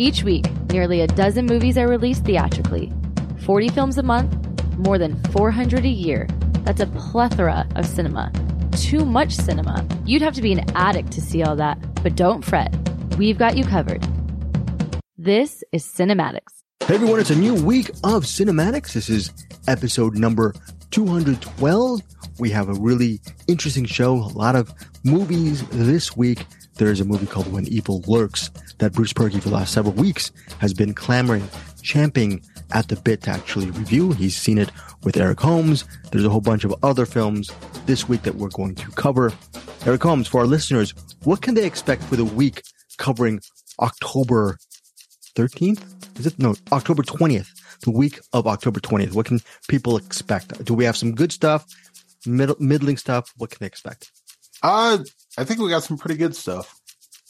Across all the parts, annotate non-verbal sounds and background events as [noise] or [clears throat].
Each week, nearly a dozen movies are released theatrically. 40 films a month, more than 400 a year. That's a plethora of cinema. Too much cinema. You'd have to be an addict to see all that, but don't fret. We've got you covered. This is CinemAddicts. Hey everyone, it's a new week of CinemAddicts. This is episode number 212. We have a really interesting show, a lot of movies this week. There's a movie called When Evil Lurks that Bruce Purkey for the last several weeks has been clamoring, champing at the bit to actually review. He's seen it with Eric Holmes. There's a whole bunch of other films this week that we're going to cover. Eric Holmes, for our listeners, what can they expect for the week covering October 13th? Is it? No, October 20th, the week of October 20th. What can people expect? Do we have some good stuff, middle, middling stuff? What can they expect? Uh, I think we got some pretty good stuff.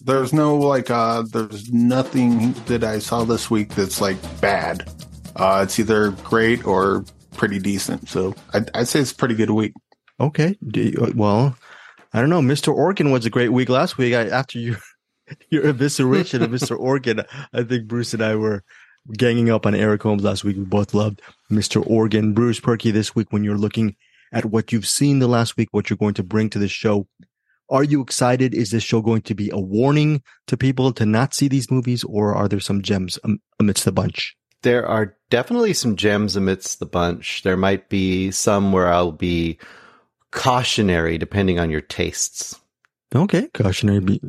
There's no like, uh, there's nothing that I saw this week that's like bad. Uh, it's either great or pretty decent. So I'd, I'd say it's pretty good week. Okay. You, well, I don't know. Mr. Organ was a great week last week. I, after your [laughs] your evisceration of Mr. Organ, I think Bruce and I were ganging up on Eric Holmes last week. We both loved Mr. Organ. Bruce Purkey this week when you're looking at what you've seen the last week, what you're going to bring to the show. Are you excited? Is this show going to be a warning to people to not see these movies or are there some gems amidst the bunch? There are definitely some gems amidst the bunch. There might be some where I'll be cautionary depending on your tastes. Okay, cautionary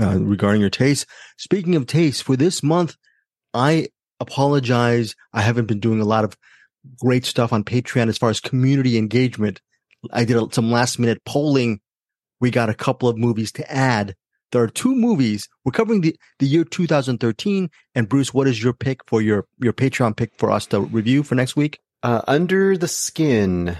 uh, regarding your taste. Speaking of taste, for this month, I apologize. I haven't been doing a lot of great stuff on Patreon as far as community engagement. I did some last minute polling. We got a couple of movies to add. There are two movies. We're covering the, the year 2013. And Bruce, what is your pick for your, your Patreon pick for us to review for next week? Uh, Under the Skin,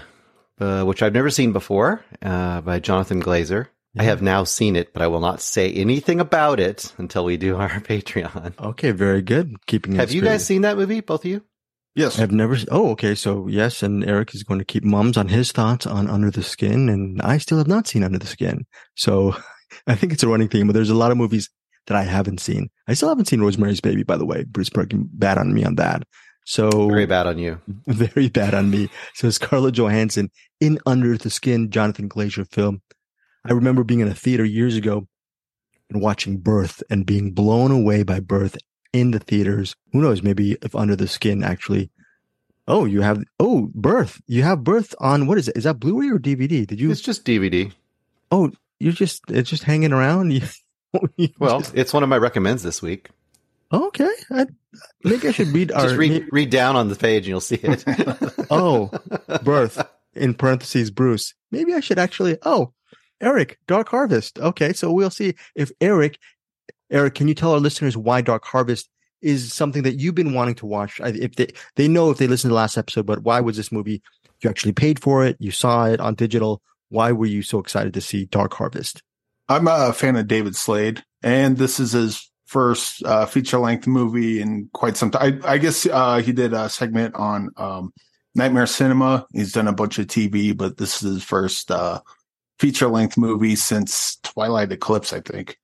uh, which I've never seen before, uh, by Jonathan Glazer. I have now seen it, but I will not say anything about it until we do our [laughs] Patreon. Okay, very good. Keeping. Have you guys seen that movie, both of you? Yes, I've never. Oh, okay. So yes, and Eric is going to keep mums on his thoughts on Under the Skin, and I still have not seen Under the Skin. So [laughs] I think it's a running theme. But there's a lot of movies that I haven't seen. I still haven't seen Rosemary's Baby, by the way. Bruce Perkin bad on me on that. So very bad on you. [laughs] Very bad on me. So Scarlett Johansson in Under the Skin, Jonathan Glazer film. I remember being in a theater years ago and watching Birth and being blown away by Birth in the theaters. Who knows? Maybe if Under the Skin actually. Oh, you have oh Birth. You have Birth on what is it? Is that Blu-ray or DVD? Did you? It's just DVD. Oh, you're just it's just hanging around. [laughs] You, you well, just... it's one of my recommends this week. Okay, I maybe I should read. [laughs] just our, read read down on the page and you'll see it. [laughs] oh, Birth in parentheses Bruce. Maybe I should actually. Oh, Eric, Dark Harvest. Okay, so we'll see if Eric, Eric, can you tell our listeners why Dark Harvest is something that you've been wanting to watch? If they they know if they listened to the last episode, but why was this movie? You actually paid for it. You saw it on digital. Why were you so excited to see Dark Harvest? I'm a fan of David Slade, and this is his first uh, feature length movie in quite some time. I, I guess uh, he did a segment on um, Nightmare Cinema. He's done a bunch of TV, but this is his first uh, feature length movie since Twilight Eclipse, I think.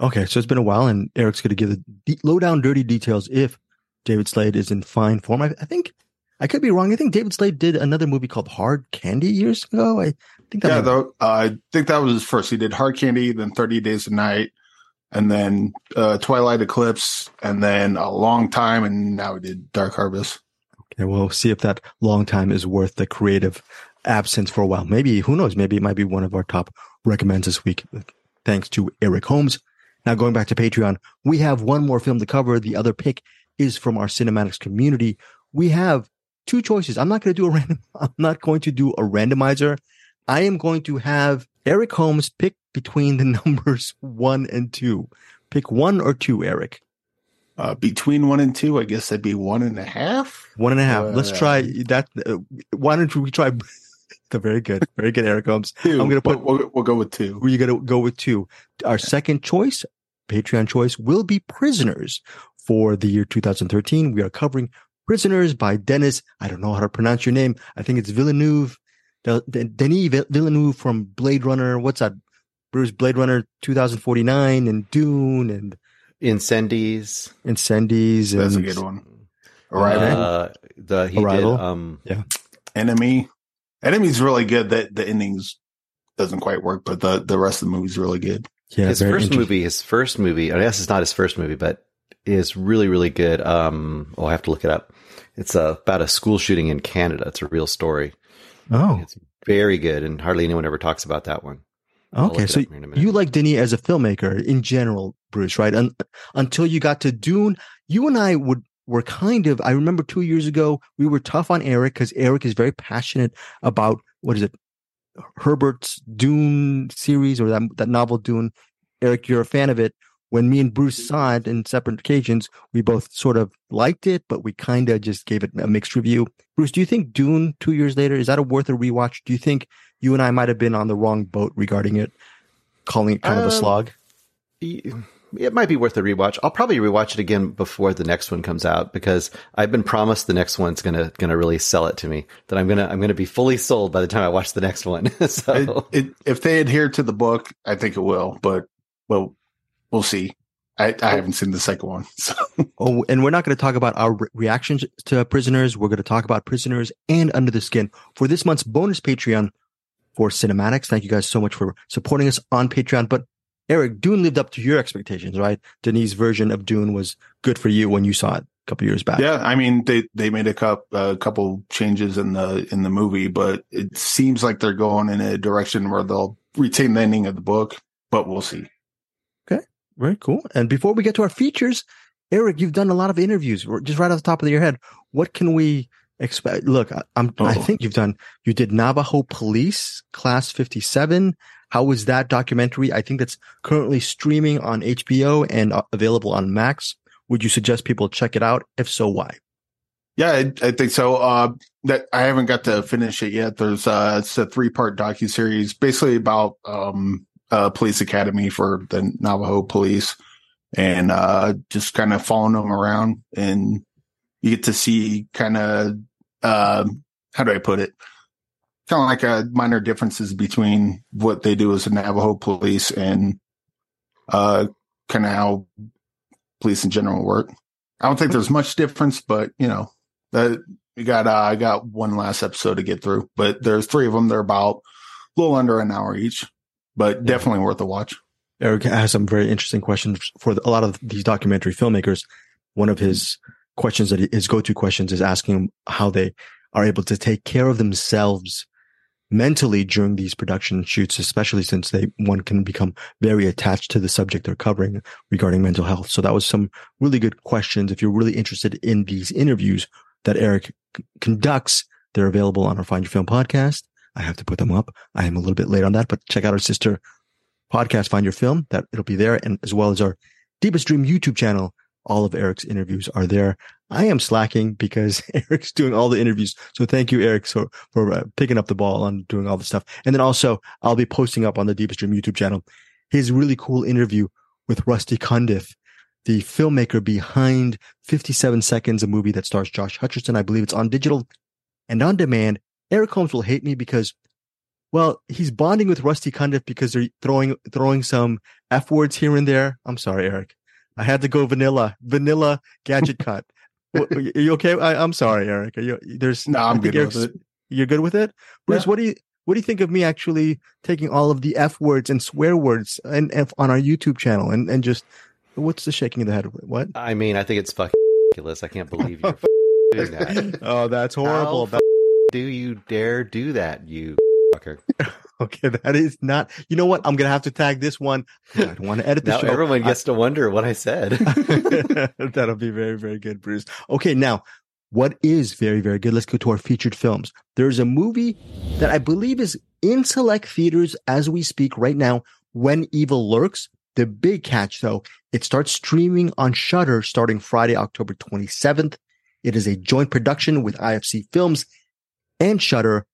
Okay, so it's been a while, and Eric's going to give the low down, dirty details if David Slade is in fine form. I, I, think I could be wrong. I think David Slade did another movie called Hard Candy years ago. I think that yeah, though uh, I think that was his first. He did Hard Candy, then Thirty Days of Night, and then uh, Twilight Eclipse, and then a long time, and now he did Dark Harvest. Okay, we'll see if that long time is worth the creative absence for a while. Maybe, who knows? Maybe it might be one of our top recommends this week. Thanks to Eric Holmes. Now going back to Patreon, we have one more film to cover. The other pick is from our CinemAddicts community. We have two choices. I'm not going to do a [laughs] random, I'm not going to do a randomizer. I am going to have Eric Holmes pick between the [laughs] numbers one and two. Pick one or two, Eric. Uh, between one and two, I guess that'd be one and a half. One and a half. Uh, Let's try that. Uh, why don't we try [laughs] the very good. Very good, Eric Holmes. i I'm going to put, we'll, we'll, go with two. We're going to go with two. Our second choice, Patreon choice, will be Prisoners for the year 2013. We are covering Prisoners by Denis. I don't know how to pronounce your name. I think it's Villeneuve. Denis Villeneuve from Blade Runner. What's that? Bruce Blade Runner 2049 and Dune and Incendies. Incendies. That's a good one. Arrival. Uh, the he Arrival. did um Enemy. Enemy's really good. That the endings doesn't quite work, but the the rest of the movie's really good. Yeah, his first movie, his first movie, I guess it's not his first movie, but is really, really good. Um, oh, I have to look it up. It's uh, about a school shooting in Canada. It's a real story. Oh, It's very good, and hardly anyone ever talks about that one. Okay. So up here in a minute. you like Denis as a filmmaker in general, Bruce, right? Un- until you got to Dune, you and I would were kind of. I remember two years ago we were tough on Eric because Eric is very passionate about what is it, Herbert's Dune series or that that novel Dune. Eric, you're a fan of it. When me and Bruce saw it in separate occasions, we both sort of liked it, but we kind of just gave it a mixed review. Bruce, do you think Dune two years later is that a worth a rewatch? Do you think you and I might have been on the wrong boat regarding it, calling it kind of a Um, slog? It might be worth a rewatch. I'll probably rewatch it again before the next one comes out because I've been promised the next one's gonna gonna really sell it to me. That I'm gonna I'm gonna be fully sold by the time I watch the next one. [laughs] so It, it, if they adhere to the book, I think it will. But well, we'll see. I, I haven't seen the second one, so [laughs] Oh, and we're not going to talk about our re- reactions to prisoners. We're going to talk about prisoners and under the skin for this month's bonus Patreon for CinemAddicts. Thank you guys so much for supporting us on Patreon. But Eric, Dune lived up to your expectations, right? Denis' version of Dune was good for you when you saw it a couple years back. yeah. I mean, they they made a cup a couple changes in the in the movie, but it seems like they're going in a direction where they'll retain the ending of the book. But we'll see. Okay, very cool. And before we get to our features, Eric, you've done a lot of interviews. Just right off the top of your head, what can we expect? Look, I, I'm. I Oh. think you've done. You did Navajo Police Class 57. How was that documentary? I think that's currently streaming on HBO and uh, available on Max. Would you suggest people check it out? If so, why? Yeah, I, I think so. Uh, that I haven't got to finish it yet. There's uh, it's a three part docu series, basically about um, police academy for the Navajo police, and uh, just kind of following them around, and you get to see kind of uh, how do I put it? Kind of like uh minor differences between what they do as a Navajo police and uh, kind of how police in general work. I don't think there's much difference, but you know, that we got uh, I got one last episode to get through, but there's three of them. They're about a little under an hour each, but definitely worth a watch. Eric has some very interesting questions for the, a lot of these documentary filmmakers. One of his questions that he, his go-to questions is asking how they are able to take care of themselves mentally during these production shoots, especially since they one can become very attached to the subject they're covering regarding mental health. So that was some really good questions. If you're really interested in these interviews that Eric c- conducts, they're available on our Find Your Film podcast. I have to put them up. I am a little bit late on that, but check out our sister podcast, Find Your Film. That it'll be there, and as well as our Deepest Dream YouTube channel. All of Eric's interviews are there. I am slacking because [laughs] Eric's doing all the interviews. So thank you, Eric, so for uh, picking up the ball on doing all the stuff. And then also, I'll be posting up on the Deepest Dream YouTube channel his really cool interview with Rusty Cundiff, the filmmaker behind 57 Seconds, a movie that stars Josh Hutcherson. I believe it's on digital and on demand. Eric Holmes will hate me because well, he's bonding with Rusty Cundiff because they're throwing throwing some f words here and there. I'm sorry, Eric. I had to go vanilla, vanilla gadget cut. What- Are you okay? I, I'm sorry, Eric. Are you, there's No, I I'm think good with Eric's- it. You're good with it, Bruce. Yeah. What do you what do you think of me actually taking all of the f words and swear words and F on our YouTube channel and and just what's the shaking of the head? What? I mean, I think it's fucking ridiculous. I can't believe you're [laughs] doing that. oh, that's horrible. How do you dare do that, you fucker? [laughs] [laughs] Okay, that is not. You know what? I'm gonna have to tag this one. I don't want to edit the Now show. everyone gets to wonder what I said. [laughs] [laughs] That'll be very, very good, Bruce. Okay, now what is very, very good? Let's go to our featured films. There's a movie that I believe is in select theaters as we speak right now. When Evil Lurks. The big catch, though, it starts streaming on Shudder starting Friday, October 27th. It is a joint production with IFC Films and Shudder.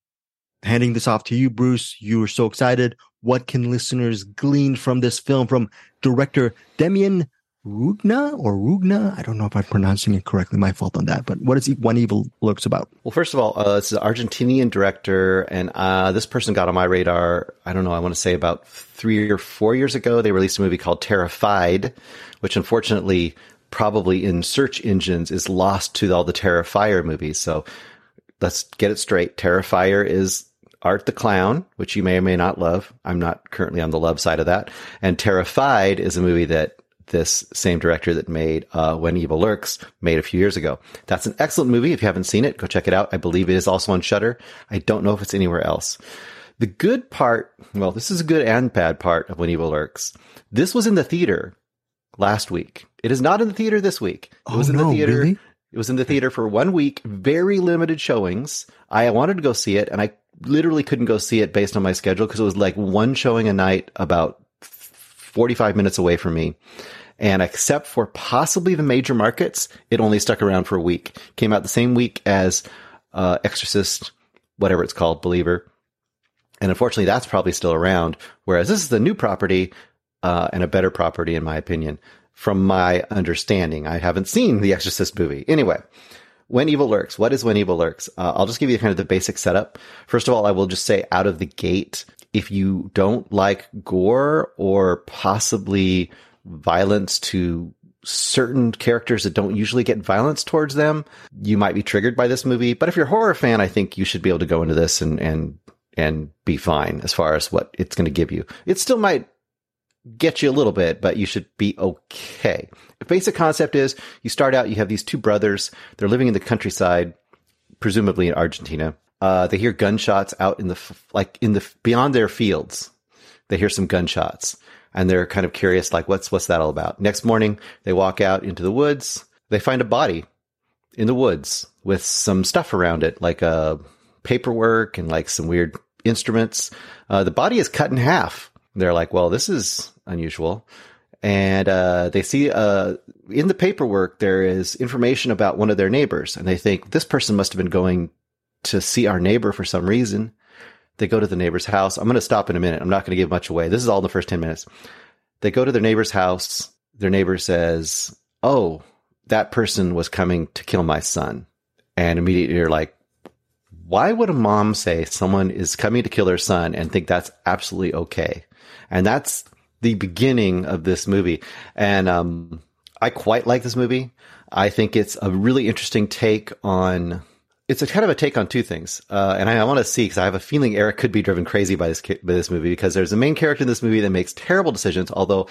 Handing this off to you, Bruce. You were so excited. What can listeners glean from this film from director Demian Rugna or Rugna. I don't know if I'm pronouncing it correctly. My fault on that. But what is When Evil Lurks about? Well, first of all, uh, is an Argentinian director, and uh, this person got on my radar. I don't know. I want to say about three or four years ago, they released a movie called Terrified, which unfortunately, probably in search engines, is lost to all the Terrifier movies. So let's get it straight. Terrifier is Art the Clown, which you may or may not love. I'm not currently on the love side of that. And Terrified is a movie that this same director that made uh, When Evil Lurks made a few years ago. That's an excellent movie. If you haven't seen it, go check it out. I believe it is also on Shudder. I don't know if it's anywhere else. The good part, well, this is a good and bad part of When Evil Lurks. This was in the theater last week. It is not in the theater this week. It Oh, was in no, the theater. really? It was in the theater for one week, very limited showings. I wanted to go see it, and I literally couldn't go see it based on my schedule because it was like one showing a night about 45 minutes away from me. And except for possibly the major markets, it only stuck around for a week. Came out the same week as uh, Exorcist, whatever it's called, Believer. And unfortunately, that's probably still around. Whereas this is the new property uh, and a better property, in my opinion, from my understanding. I haven't seen the Exorcist movie. Anyway, When Evil Lurks. What is When Evil Lurks? Uh, I'll just give you kind of the basic setup. First of all, I will just say out of the gate, if you don't like gore or possibly violence to certain characters that don't usually get violence towards them, you might be triggered by this movie. But if you're a horror fan, I think you should be able to go into this and, and, and be fine as far as what it's going to give you. It still might get you a little bit, but you should be okay. The basic concept is you start out, you have these two brothers. They're living in the countryside, presumably in Argentina. Uh, they hear gunshots out in the, like in the, beyond their fields. They hear some gunshots and they're kind of curious, like, what's, what's that all about? Next morning, they walk out into the woods. They find a body in the woods with some stuff around it, like uh, paperwork and like some weird instruments. Uh, the body is cut in half. They're like, well, this is unusual. And uh, they see uh, in the paperwork there is information about one of their neighbors, and they think this person must have been going to see our neighbor for some reason. They go to the neighbor's house. I'm going to stop in a minute. I'm not going to give much away. This is all in the first 10 minutes. They go to their neighbor's house. Their neighbor says, Oh, that person was coming to kill my son. And immediately you're like, why would a mom say someone is coming to kill their son and think that's absolutely okay? And that's the beginning of this movie. And um, I quite like this movie. I think it's a really interesting take on. It's a kind of a take on two things, uh, and I, I want to see because I have a feeling Eric could be driven crazy by this by this movie because there's a main character in this movie that makes terrible decisions. Although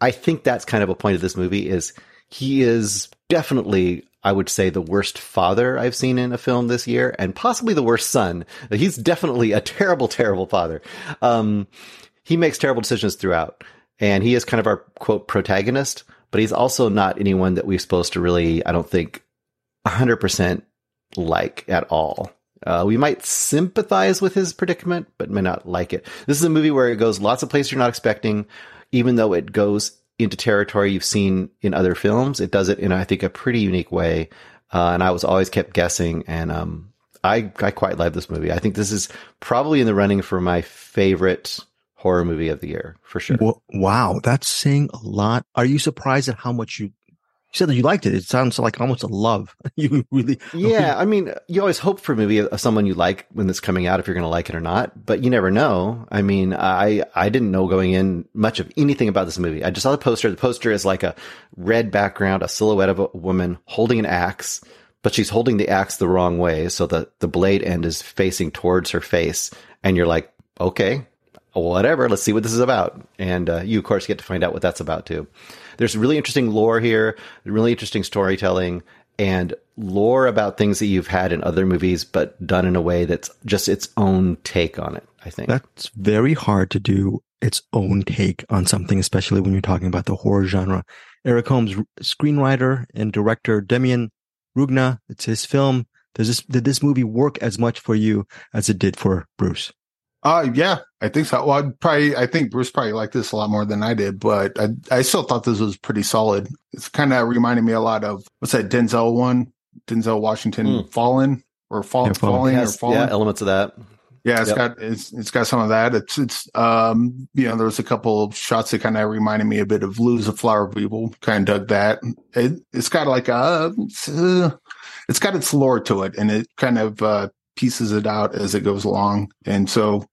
I think that's kind of a point of this movie is he is definitely, I would say, the worst father I've seen in a film this year, and possibly the worst son. He's definitely a terrible, terrible father. Um, he makes terrible decisions throughout, and he is kind of our quote protagonist, but he's also not anyone that we're supposed to really, I don't think, 100% like at all. Uh, we might sympathize with his predicament, but may not like it. This is a movie where it goes lots of places you're not expecting, even though it goes into territory you've seen in other films. It does it in, I think, a pretty unique way. Uh, and I was always kept guessing. And um, I, I quite love this movie. I think this is probably in the running for my favorite horror movie of the year, for sure. Well, wow, that's saying a lot. Are you surprised at how much you, you said that you liked it? It sounds like almost a love. [laughs] you really, Yeah, I mean, you always hope for a movie of someone you like when it's coming out, if you're going to like it or not. But you never know. I mean, I I didn't know going in much of anything about this movie. I just saw the poster. The poster is like a red background, a silhouette of a woman holding an axe, but she's holding the axe the wrong way, so the the blade end is facing towards her face, and you're like, okay, whatever. Let's see what this is about. And uh, you, of course, get to find out what that's about too. There's really interesting lore here, really interesting storytelling, and lore about things that you've had in other movies, but done in a way that's just its own take on it. I think that's very hard to do its own take on something, especially when you're talking about the horror genre. Eric Holmes, screenwriter and director Demian Rugna, it's his film. Does this, did this movie work as much for you as it did for Bruce? Uh, yeah, I think so. Well, I'd probably, I think Bruce probably liked this a lot more than I did, but I, I still thought this was pretty solid. It's kind of reminded me a lot of what's that Denzel one, Denzel Washington Mm. Fallen or Fall, Yeah, Fallen. Falling or Yes, Fallen. yeah, elements of that. Yeah, it's Yep. got it's it's got some of that. It's it's um you know there was a couple of shots that kind of reminded me a bit of Luz: The Flower of Evil. Kind of dug that. It it's got like a it's, uh, it's got its lore to it, and it kind of uh pieces it out as it goes along. And so,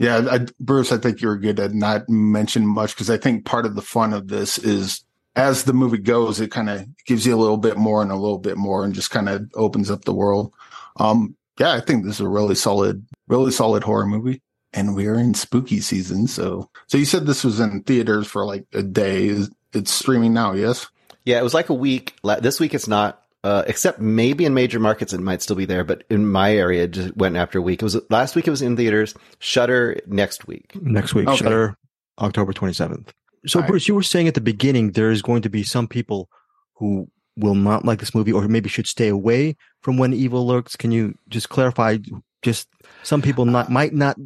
yeah, I, Bruce, I think you're good at not mention much because I think part of the fun of this is as the movie goes, it kind of gives you a little bit more and a little bit more, and just kind of opens up the world. Um, yeah, I think this is a really solid, really solid horror movie. And we're in spooky season, so so you said this was in theaters for like a day. It's streaming now, yes? Yeah, it was like a week. This week it's not, uh, except maybe in major markets it might still be there, but in my area it just went after a week. It was last week it was in theaters. Shudder next week. Next week, Okay. Shudder, October 27th. So, All right. Bruce, you were saying at the beginning there is going to be some people who will not like this movie or maybe should stay away from When Evil Lurks. Can you just clarify? Just some people not might not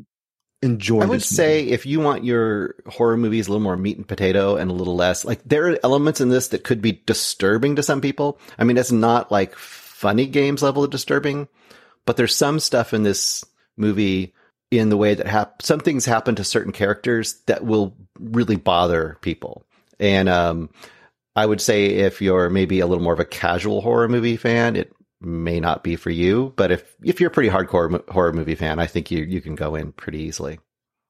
enjoy I would say movie. if you want your horror movies a little more meat and potato and a little less, like there are elements in this that could be disturbing to some people. I mean, it's not like funny games level of disturbing, but there's some stuff in this movie in the way that hap- some things happen to certain characters that will really bother people. And, um, I would say if you're maybe a little more of a casual horror movie fan, it may not be for you. But if, if you're a pretty hardcore mo- horror movie fan, I think you, you can go in pretty easily.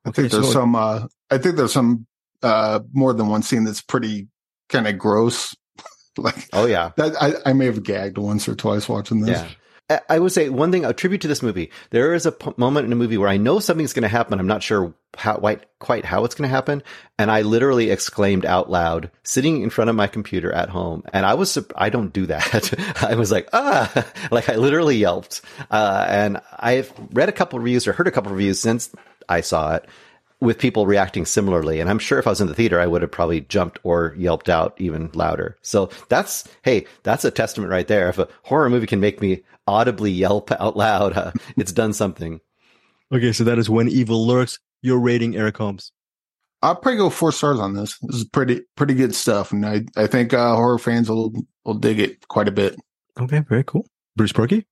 I think there's so- some. Uh, I think there's some uh, more than one scene that's pretty kind of gross. [laughs] like Oh yeah. that, I, I may have gagged once or twice watching this. Yeah. I- would say one thing, a tribute to this movie. There is a p- moment in a movie where I know something's going to happen. I'm not sure how, quite, quite how it's going to happen. And I literally exclaimed out loud, sitting in front of my computer at home. And I was, I don't do that. [laughs] I was like, ah, [laughs] like I literally yelped. Uh, and I've read a couple reviews or heard a couple reviews since I saw it with people reacting similarly. And I'm sure if I was in the theater, I would have probably jumped or yelped out even louder. So that's, hey, that's a testament right there. If a horror movie can make me audibly yelp out loud, uh, [laughs] it's done something. Okay, so that is When Evil Lurks. Your rating, Eric Holmes. I'll probably go four stars on this. This is pretty pretty good stuff, and I I think uh, horror fans will will dig it quite a bit. Okay, very cool. Bruce Purkey.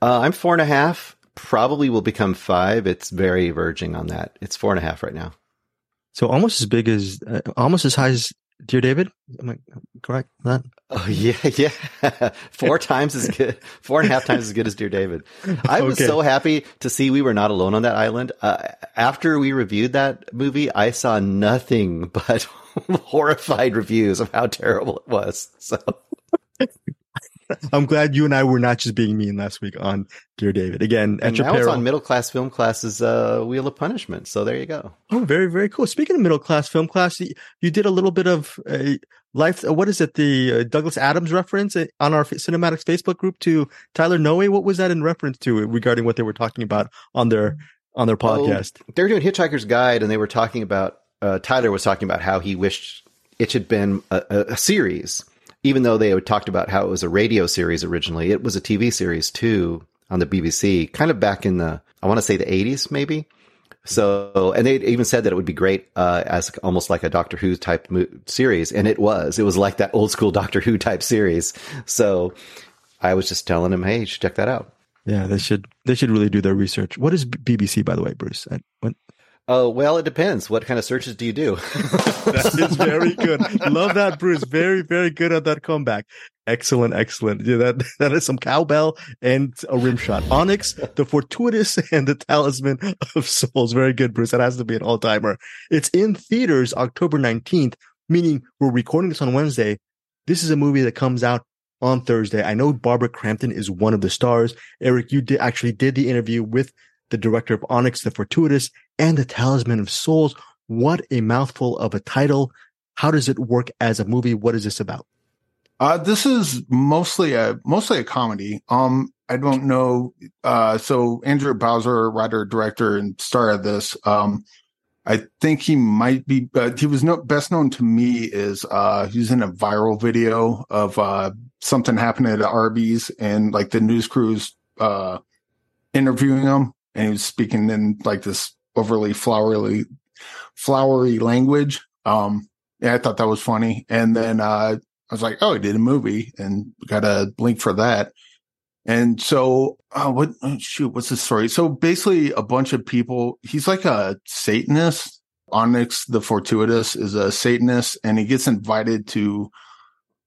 Uh, I'm four and a half. Probably will become five. It's very verging on that. It's four and a half right now. So almost as big as, uh, almost as high as Dear David. Am I correct? That Oh yeah, [laughs] yeah. Four times as good, four and a half times as good as Dear David. I was Okay. so happy to see we were not alone on that island. Uh, after we reviewed that movie, I saw nothing [laughs] but [laughs] horrified reviews of how terrible it was. So [laughs] I'm glad you and I were not just being mean last week on Dear David. Again, at and your now it's on middle class film classes, uh, Wheel of Punishment. So there you go. Oh, very, very cool. Speaking of middle class film class, you, did a little bit of uh, life. uh, What is it? The uh, Douglas Adams reference uh, on our CinemAddicts Facebook group to Tyler Noe. What was that in reference to regarding what they were talking about on their on their podcast? they were doing Hitchhiker's Guide, and they were talking about uh, Tyler was talking about how he wished it had been a, a, a series, even though they talked about how it was a radio series originally. It was a TV series too on the BBC, kind of back in the I want to say the eighties maybe. So, and they even said that it would be great uh, as almost like a Doctor Who type mo- series, and it was. It was like that old school [laughs] Doctor Who type series. So, I was just telling him, hey, you should check that out. Yeah, they should they should really do their research. What is BBC, by the way, Bruce? I, what, Oh, well, it depends. What kind of searches do you do? [laughs] that is very good. Love that, Bruce. Very, very good at that comeback. Excellent, excellent. Yeah, that [laughs] that is some cowbell and a rim shot. Onyx, the fortuitous, [laughs] and the talisman of souls. Very good, Bruce. That has to be an all timer. It's in theaters October nineteenth, meaning we're recording this on Wednesday. This is a movie that comes out on Thursday. I know Barbara Crampton is one of the stars. Eric, you did actually did the interview with the director of Onyx, the Fortuitous, and the Talisman of Souls. What a mouthful of a title. How does it work as a movie? What is this about? Uh, this is mostly a mostly a comedy. Um, I don't know. Uh, so Andrew Bowser, writer, director, and star of this. Um, I think he might be, but he was no, best known to me is uh, in a viral video of uh, something happening at Arby's, and like the news crews uh, interviewing him, and he was speaking in like this overly flowery, flowery language. Um, yeah, I thought that was funny, and then uh, I was like, oh, he did a movie and got a link for that. And so, uh, what, oh, shoot, what's the story? So basically, a bunch of people, he's like a Satanist. Onyx the Fortuitous is a Satanist, and he gets invited to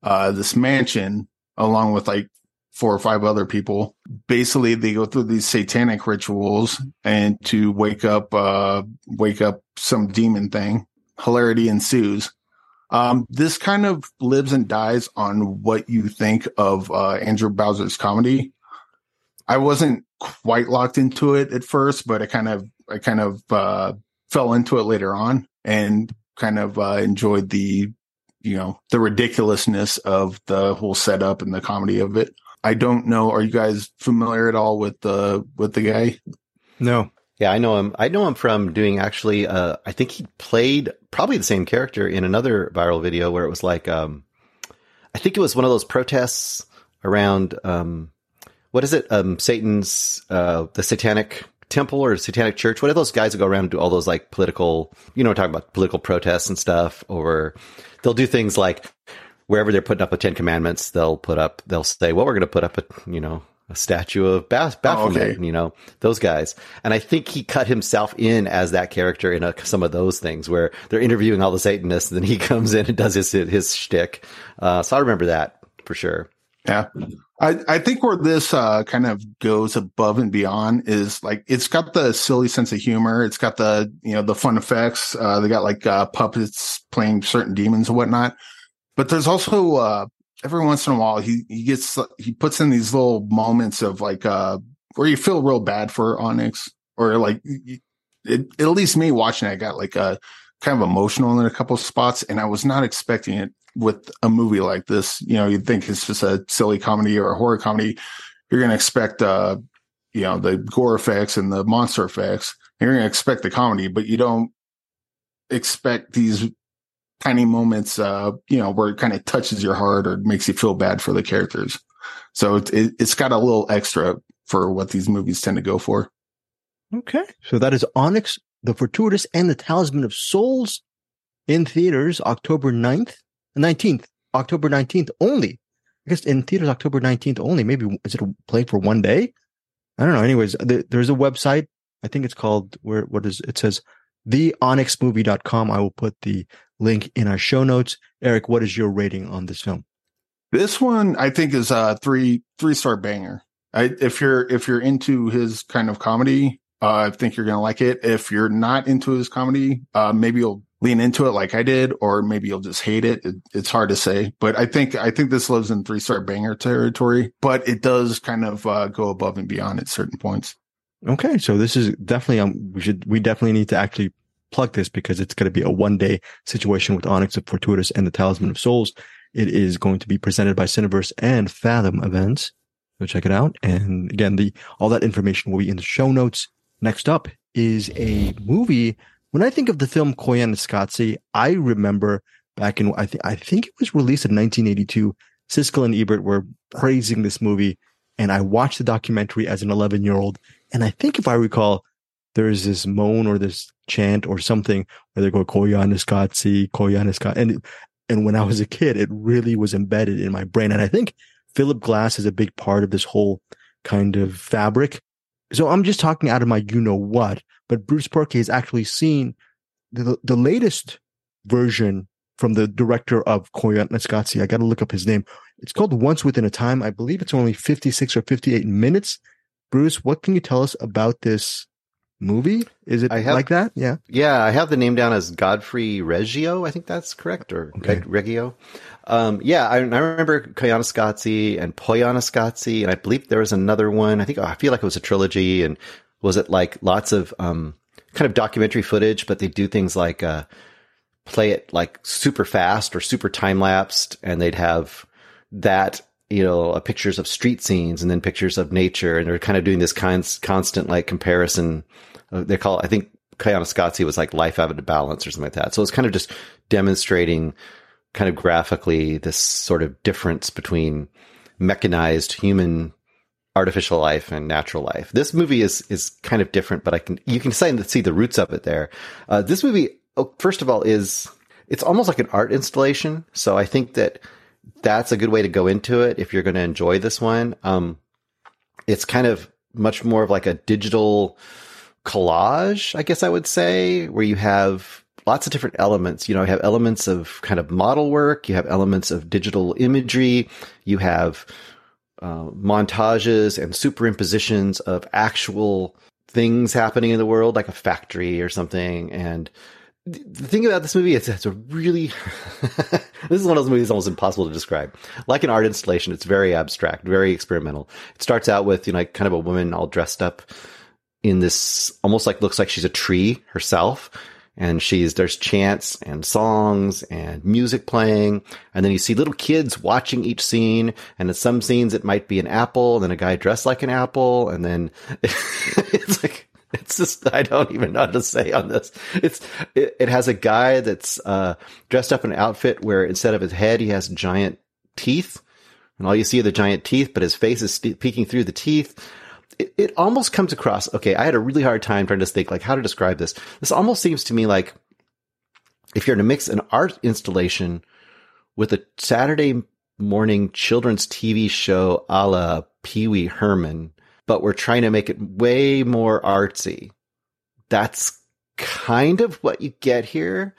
uh, this mansion along with like four or five other people. Basically, they go through these satanic rituals and to wake up, uh, wake up some demon thing. Hilarity ensues. Um, this kind of lives and dies on what you think of uh, Andrew Bowser's comedy. I wasn't quite locked into it at first, but I kind of, I kind of uh, fell into it later on and kind of uh, enjoyed the, you know, the ridiculousness of the whole setup and the comedy of it. I don't know. Are you guys familiar at all with the with the guy? No. Yeah, I know him. I know him from doing actually. Uh, I think he played probably the same character in another viral video where it was like, um, I think it was one of those protests around, um, what is it? Um, Satan's, uh, the Satanic Temple or Satanic Church. What are those guys that go around and do all those like political, you know, talking about political protests and stuff, or they'll do things like wherever they're putting up the Ten Commandments, they'll put up, they'll say, well, we're going to put up a, you know, a statue of Baphomet, Oh, okay. you know, those guys. And I think he cut himself in as that character in a, some of those things where they're interviewing all the Satanists and then he [laughs] comes in and does his, his shtick. Uh, so I remember that for sure. Yeah. I, I think where this uh, kind of goes above and beyond is like it's got the silly sense of humor. It's got the you know the fun effects. Uh, they got like uh, puppets playing certain demons and whatnot. But there's also uh, every once in a while he he gets he puts in these little moments of like uh, where you feel real bad for Onyx or like it, at least me watching it I got like a kind of emotional in a couple spots and I was not expecting it with a movie like this, you know, you'd think it's just a silly comedy or a horror comedy. You're going to expect, uh, you know, the gore effects and the monster effects. You're going to expect the comedy, but you don't expect these tiny moments, uh, you know, where it kind of touches your heart or makes you feel bad for the characters. So it, it, it's got a little extra for what these movies tend to go for. Okay. So that is Onyx, The Fortuitous, and The Talisman of Souls in theaters October 9th, 19th, October 19th only. I guess in theaters October 19th only. Maybe is it a play for one day? I don't know. Anyways, th- there's a website. I think it's called where, what is, it says the theonyxmovie.com. I will put the link in our show notes. Eric, what is your rating on this film? This one I think is a three three star banger. I, if you're if you're into his kind of comedy, uh, I think you're gonna like it. If you're not into his comedy, uh, maybe you'll lean into it like I did, or maybe you'll just hate it. it it's hard to say, but I think I think this lives in three star banger territory. But it does kind of uh, go above and beyond at certain points. Okay, so this is definitely um we should we definitely need to actually plug this because it's going to be a one day situation with Onyx of Fortuitous and the Talisman of Souls. It is going to be presented by Cineverse and Fathom Events. So check it out. And again, the all that information will be in the show notes. Next up is a movie. When I think of the film Koyaanisqatsi, I remember back in I think I think it was released in 1982. Siskel and Ebert were praising this movie, and I watched the documentary as an 11 year old. And I think if I recall, there is this moan or this chant or something where they go Koyaanisqatsi, Koyaanisqatsi, and and when I was a kid, it really was embedded in my brain. And I think Philip Glass is a big part of this whole kind of fabric. So I'm just talking out of my you know what, but Bruce Purkey has actually seen the the latest version from the director of Koyaanisqatsi. I got to look up his name. It's called Once Within a Time. I believe it's only 56 or 58 minutes. Bruce, what can you tell us about this movie? Is it I have- like that? Yeah. Yeah, I have the name down as Godfrey Reggio. I think that's correct, or Okay. Reg- Reggio. Um, yeah, I, I remember Koyaanisqatsi and Powaqqatsi, and I believe there was another one. I think I feel like it was a trilogy, and was it like lots of um, kind of documentary footage? But they do things like uh, play it like super fast or super time lapsed, and they'd have that you know uh, pictures of street scenes and then pictures of nature, and they're kind of doing this cons- constant like comparison. Uh, they call I think Koyaanisqatsi was like life out of balance or something like that. So it's kind of just demonstrating kind of graphically this sort of difference between mechanized human artificial life and natural life. This movie is is kind of different, but I can you can see see the roots of it there. Uh, this movie, oh, first of all, is it's almost like an art installation. So I think that that's a good way to go into it if you're going to enjoy this one. Um, it's kind of much more of like a digital collage, I guess I would say, where you have lots of different elements. You know, you have elements of kind of model work, you have elements of digital imagery, you have uh, montages and superimpositions of actual things happening in the world, like a factory or something. And the thing about this movie is it's a really [laughs] this is one of those movies almost impossible to describe like an art installation it's very abstract very experimental it starts out with you know like kind of a woman all dressed up in this almost like looks like she's a tree herself. And she's there's chants and songs and music playing. And then you see little kids watching each scene. And in some scenes it might be an apple and then a guy dressed like an apple. And then [laughs] it's like it's just I don't even know how to say on this. It's it, it has a guy that's uh, dressed up in an outfit where instead of his head he has giant teeth, and all you see are the giant teeth, but his face is st- peeking through the teeth. It, it almost comes across. Okay, I had a really hard time trying to think like how to describe this. This almost seems to me like if you're to mix an art installation with a Saturday morning children's TV show a la Pee Wee Herman but we're trying to make it way more artsy. That's kind of what you get here.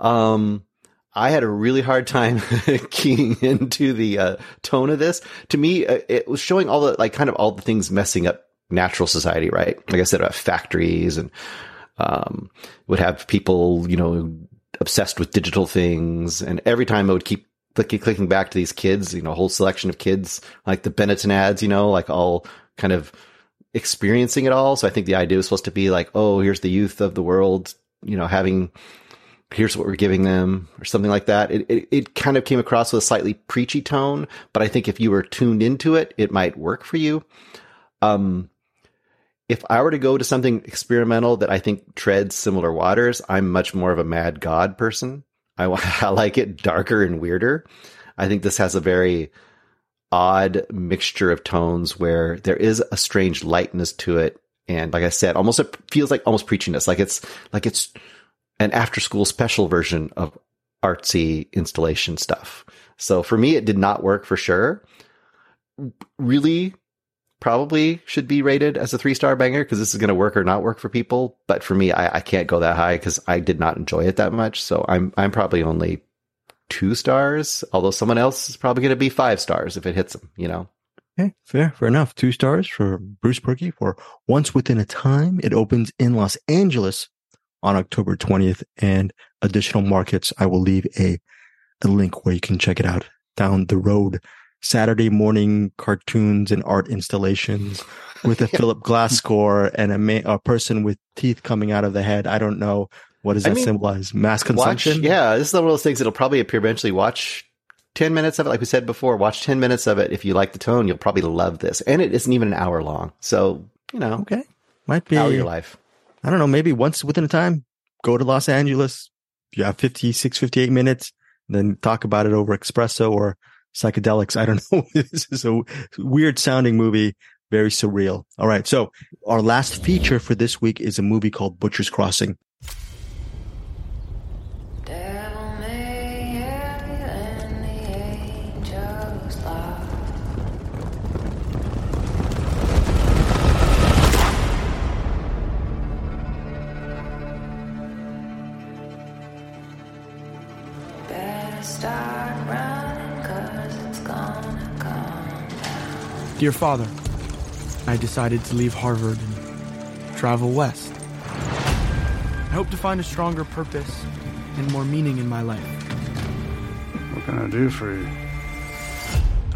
Um, I had a really hard time [laughs] keying into the uh, tone of this. To me, uh, it was showing all the like kind of all the things messing up natural society, right? Like I said, about factories and um, would have people, you know, obsessed with digital things, and every time I would keep clicking, clicking back to these kids, you know, a whole selection of kids, like the Benetton ads, you know, like all kind of experiencing it all. So I think the idea was supposed to be like, oh, here's the youth of the world, you know, having here's what we're giving them or something like that. It, it, it kind of came across with a slightly preachy tone, but I think if you were tuned into it, it might work for you. Um, if I were to go to something experimental that I think treads similar waters, I'm much more of a mad god person. I, [laughs] I like it darker and weirder. I think this has a very odd mixture of tones where there is a strange lightness to it. And like I said, almost it feels like almost preachiness, like it's like it's an after school special version of artsy installation stuff. So for me, it did not work for sure. Really, probably should be rated as a three star banger because this is going to work or not work for people. But for me, I, I can't go that high because I did not enjoy it that much. So I'm I'm probably only two stars, although someone else is probably going to be five stars if it hits them, you know? Okay, fair, fair enough. Two stars for Bruce Purkey for Once Within a Time. It opens in Los Angeles on October 20th and additional markets. I will leave a, a link where you can check it out down the road. Saturday morning cartoons and art installations with a [laughs] Philip Glass score and a, ma- a person with teeth coming out of the head. I don't know what does that I mean, symbolize? Mass consumption? Watch, yeah, this is one of those things that'll probably appear eventually. Watch 10 minutes of it, like we said before. Watch 10 minutes of it. If you like the tone, you'll probably love this. And it isn't even an hour long. So, you know. Okay. Might be. Hour your life. I don't know. Maybe once within a time, go to Los Angeles. You have 56, 58 minutes, then talk about it over espresso or psychedelics. I don't [laughs] know. this is a weird sounding movie. Very surreal. All right. So our last feature for this week is a movie called Butcher's Crossing. Dear Father, I decided to leave Harvard and travel west. I hope to find a stronger purpose and more meaning in my life. What can I do for you?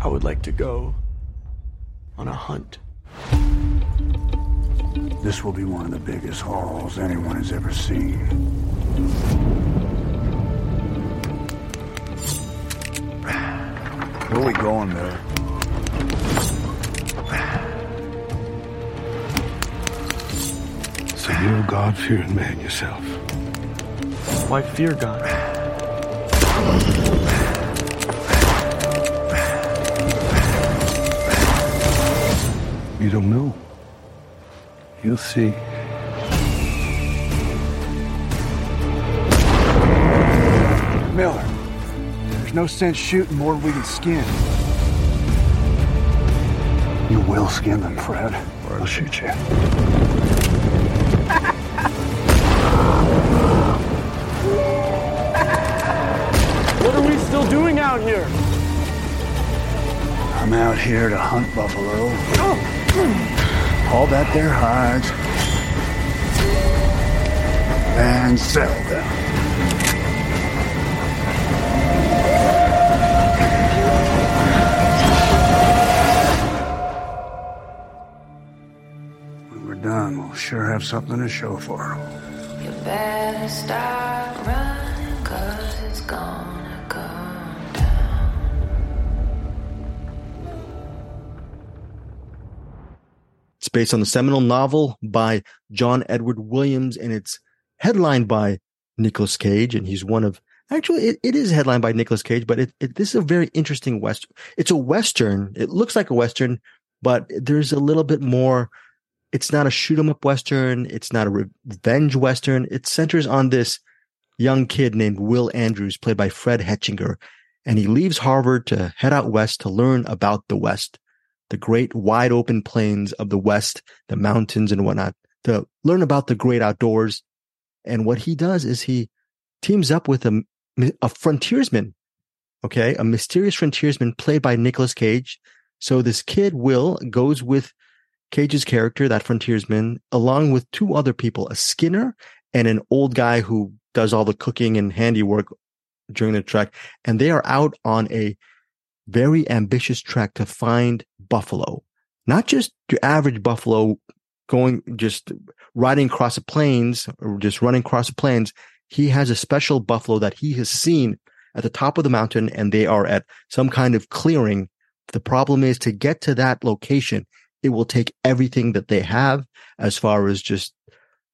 I would like to go on a hunt. This will be one of the biggest hauls anyone has ever seen. Where are we going there? So you're a God-fearing man yourself. Why fear God? You don't know. You'll see. Miller, there's no sense shooting more than we can skin. You will skin them, Fred, or I'll shoot you. Out here? I'm out here to hunt buffalo. Haul that their hides. And sell them. When we're done, we'll sure have something to show for them. You better start running, cause it's gonna based on the seminal novel by John Edward Williams, and it's headlined by Nicolas Cage, and he's one of actually it, it is headlined by Nicolas Cage, but it, it this is a very interesting western. It's a western. It looks like a western, but there's a little bit more. It's not a shoot 'em up western. It's not a revenge western. It centers on this young kid named Will Andrews, played by Fred Hechinger, and he leaves Harvard to head out west to learn about the West the great wide open plains of the West, the mountains and whatnot, to learn about the great outdoors. And what he does is he teams up with a, a frontiersman, okay, a mysterious frontiersman played by Nicolas Cage. So this kid, Will, goes with Cage's character, that frontiersman, along with two other people, a Skinner and an old guy who does all the cooking and handiwork during the trek. And they are out on a very ambitious trek to find buffalo, not just your average buffalo going just riding across the plains or just running across the plains. He has a special buffalo that he has seen at the top of the mountain and they are at some kind of clearing. The problem is to get to that location, it will take everything that they have as far as just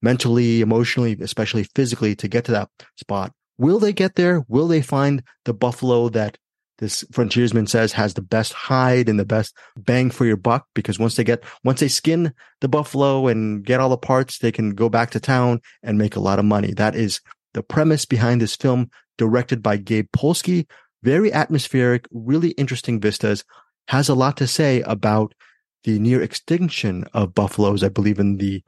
mentally, emotionally, especially physically to get to that spot. Will they get there? Will they find the buffalo that this frontiersman says has the best hide and the best bang for your buck because once they get once they skin the buffalo and get all the parts they can go back to town and make a lot of money. That is the premise behind this film directed by Gabe Polsky. Very atmospheric really interesting vistas. Has a lot to say about the near extinction of buffaloes i believe in the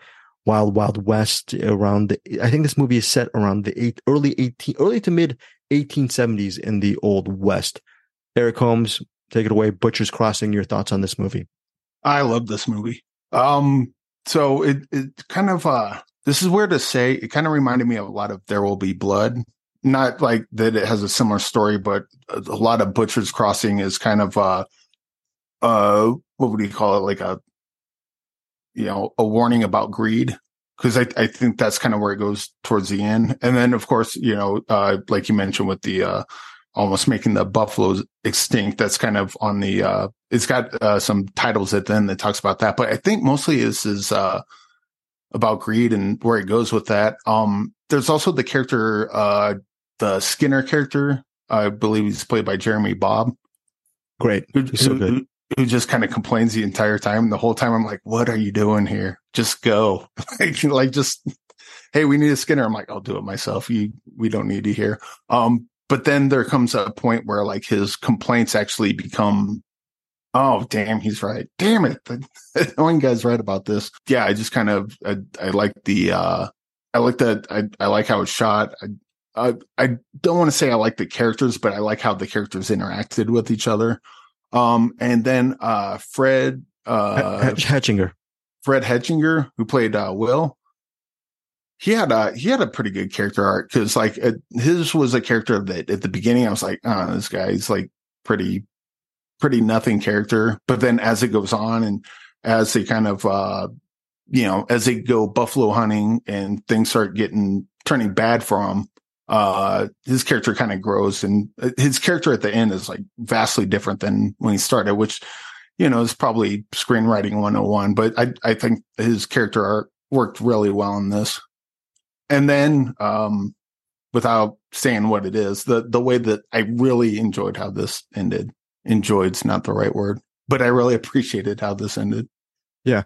wild wild west around the i think this movie is set around the eight, early 18 early to mid 1870s in the old west Eric Holmes, take it away. Butcher's Crossing, your thoughts on this movie? I love this movie. Um, so it it kind of uh this is weird to say. It kind of reminded me of a lot of There Will Be Blood. Not like that it has a similar story, but a, lot of Butcher's Crossing is kind of uh uh what would you call it? Like a you know, a warning about greed. Cause I, I think that's kind of where it goes towards the end. And then of course, you know, uh like you mentioned with the uh almost making the buffaloes extinct. That's kind of on the, uh, it's got, uh, some titles at the end that talks about that, but I think mostly this is, uh, about greed and where it goes with that. Um, there's also the character, uh, the Skinner character. I believe he's played by Jeremy Bobb. Great. Who, so who- good. who- who just kind of complains the entire time. The whole time I'm like, what are you doing here? Just go. [laughs] like, like just, Hey, we need a Skinner. I'm like, I'll do it myself. You, we don't need you here. Um, but then there comes a point where like his complaints actually become, oh, damn, he's right. Damn it. The [laughs] annoying guy's right about this. Yeah. I just kind of, I, I like the, uh, I like that. I, I like how it's shot. I, I, I don't want to say I like the characters, but I like how the characters interacted with each other. Um, and then, uh, Fred, uh, H-. Fred Hechinger, who played uh, Will, he had a he had a pretty good character arc because like his was a character that at the beginning I was like, oh, this guy's like pretty pretty nothing character, but then as it goes on and as they kind of uh you know as they go buffalo hunting and things start getting turning bad for him, uh his character kind of grows and uh, his character at the end is like vastly different than when he started, which you know, is probably screenwriting 101, but I, I think his character arc worked really well in this. And then, um, without saying what it is, the, the way that I really enjoyed how this ended, enjoyed's not the right word, but I really appreciated how this ended. Yeah.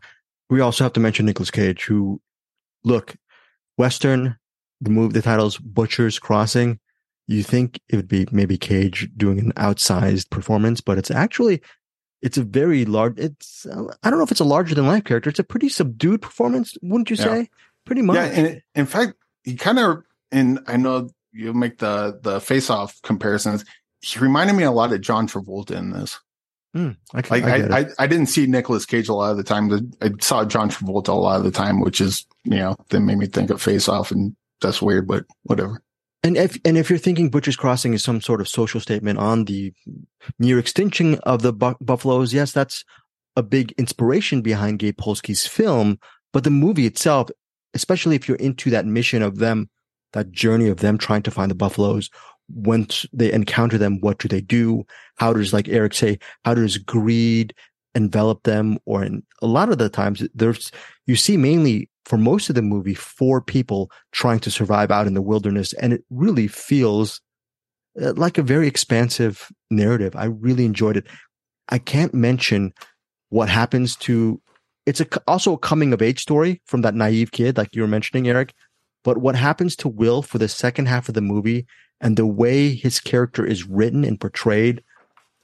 We also have to mention Nicolas Cage, who, look, Western, the move, the title's Butcher's Crossing. You think it would be maybe Cage doing an outsized performance, but it's actually it's a very large. It's I don't know if it's a larger than life character. It's a pretty subdued performance, wouldn't you Yeah. Pretty much. Yeah, and in fact, he kind of, and I know you make the the face off comparisons. He reminded me a lot of John Travolta in this. Hmm, I, can, Like I. I, I, I didn't see Nicolas Cage a lot of the time. I saw John Travolta a lot of the time, which is you know that made me think of Face Off, and that's weird, but whatever. And if and if you're thinking Butcher's Crossing is some sort of social statement on the near extinction of the bu- buffaloes, yes, that's a big inspiration behind Gabe Polsky's film. But the movie itself, especially if you're into that mission of them, that journey of them trying to find the buffaloes, once they encounter them, what do they do? How does, like Eric say, how does greed envelop them? Or in a lot of the times, there's you see mainly for most of the movie four people trying to survive out in the wilderness and it really feels uh, like a very expansive narrative i really enjoyed it i can't mention what happens to it's a, also a coming of age story from that naive kid like you were mentioning eric but what happens to will for the second half of the movie and the way his character is written and portrayed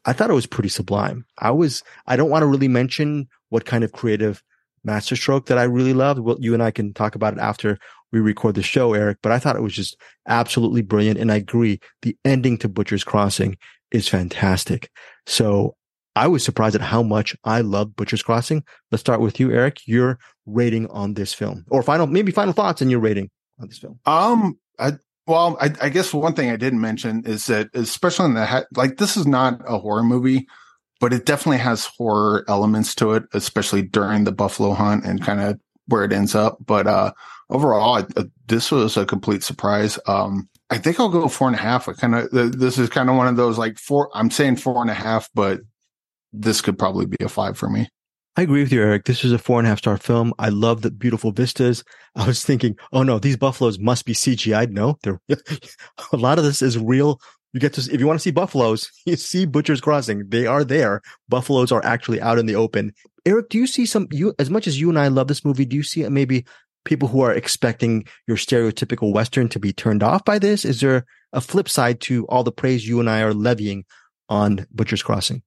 i thought it was pretty sublime i was i don't want to really mention what kind of creative masterstroke that I really loved. Well, you and I can talk about it after we record the show, Eric, but I thought it was just absolutely brilliant. And I agree. The ending to Butcher's Crossing is fantastic. So I was surprised at how much I love Butcher's Crossing. Let's start with you, Eric. Your rating on this film or final, maybe final thoughts on your rating on this film. Um, I well, I, I guess one thing I didn't mention is that, especially in the like, this is not a horror movie, but it definitely has horror elements to it, especially during the buffalo hunt and kind of where it ends up. But uh, overall, I, uh, this was a complete surprise. Um, I think I'll go four and a half. I kind of this is kind of one of those like four. I'm saying four and a half, but this could probably be a five for me. I agree with you, Eric. This is a four and a half star film. I love the beautiful vistas. I was thinking, oh no, these buffaloes must be CGI. No, they're [laughs] a lot of this is real. You get to, if you want to see buffaloes, [laughs] you see Butcher's Crossing. They are there. Buffaloes are actually out in the open. Eric, do you see some, you, as much as you and I love this movie, do you see maybe people who are expecting your stereotypical Western to be turned off by this? Is there a flip side to all the praise you and I are levying on Butcher's Crossing?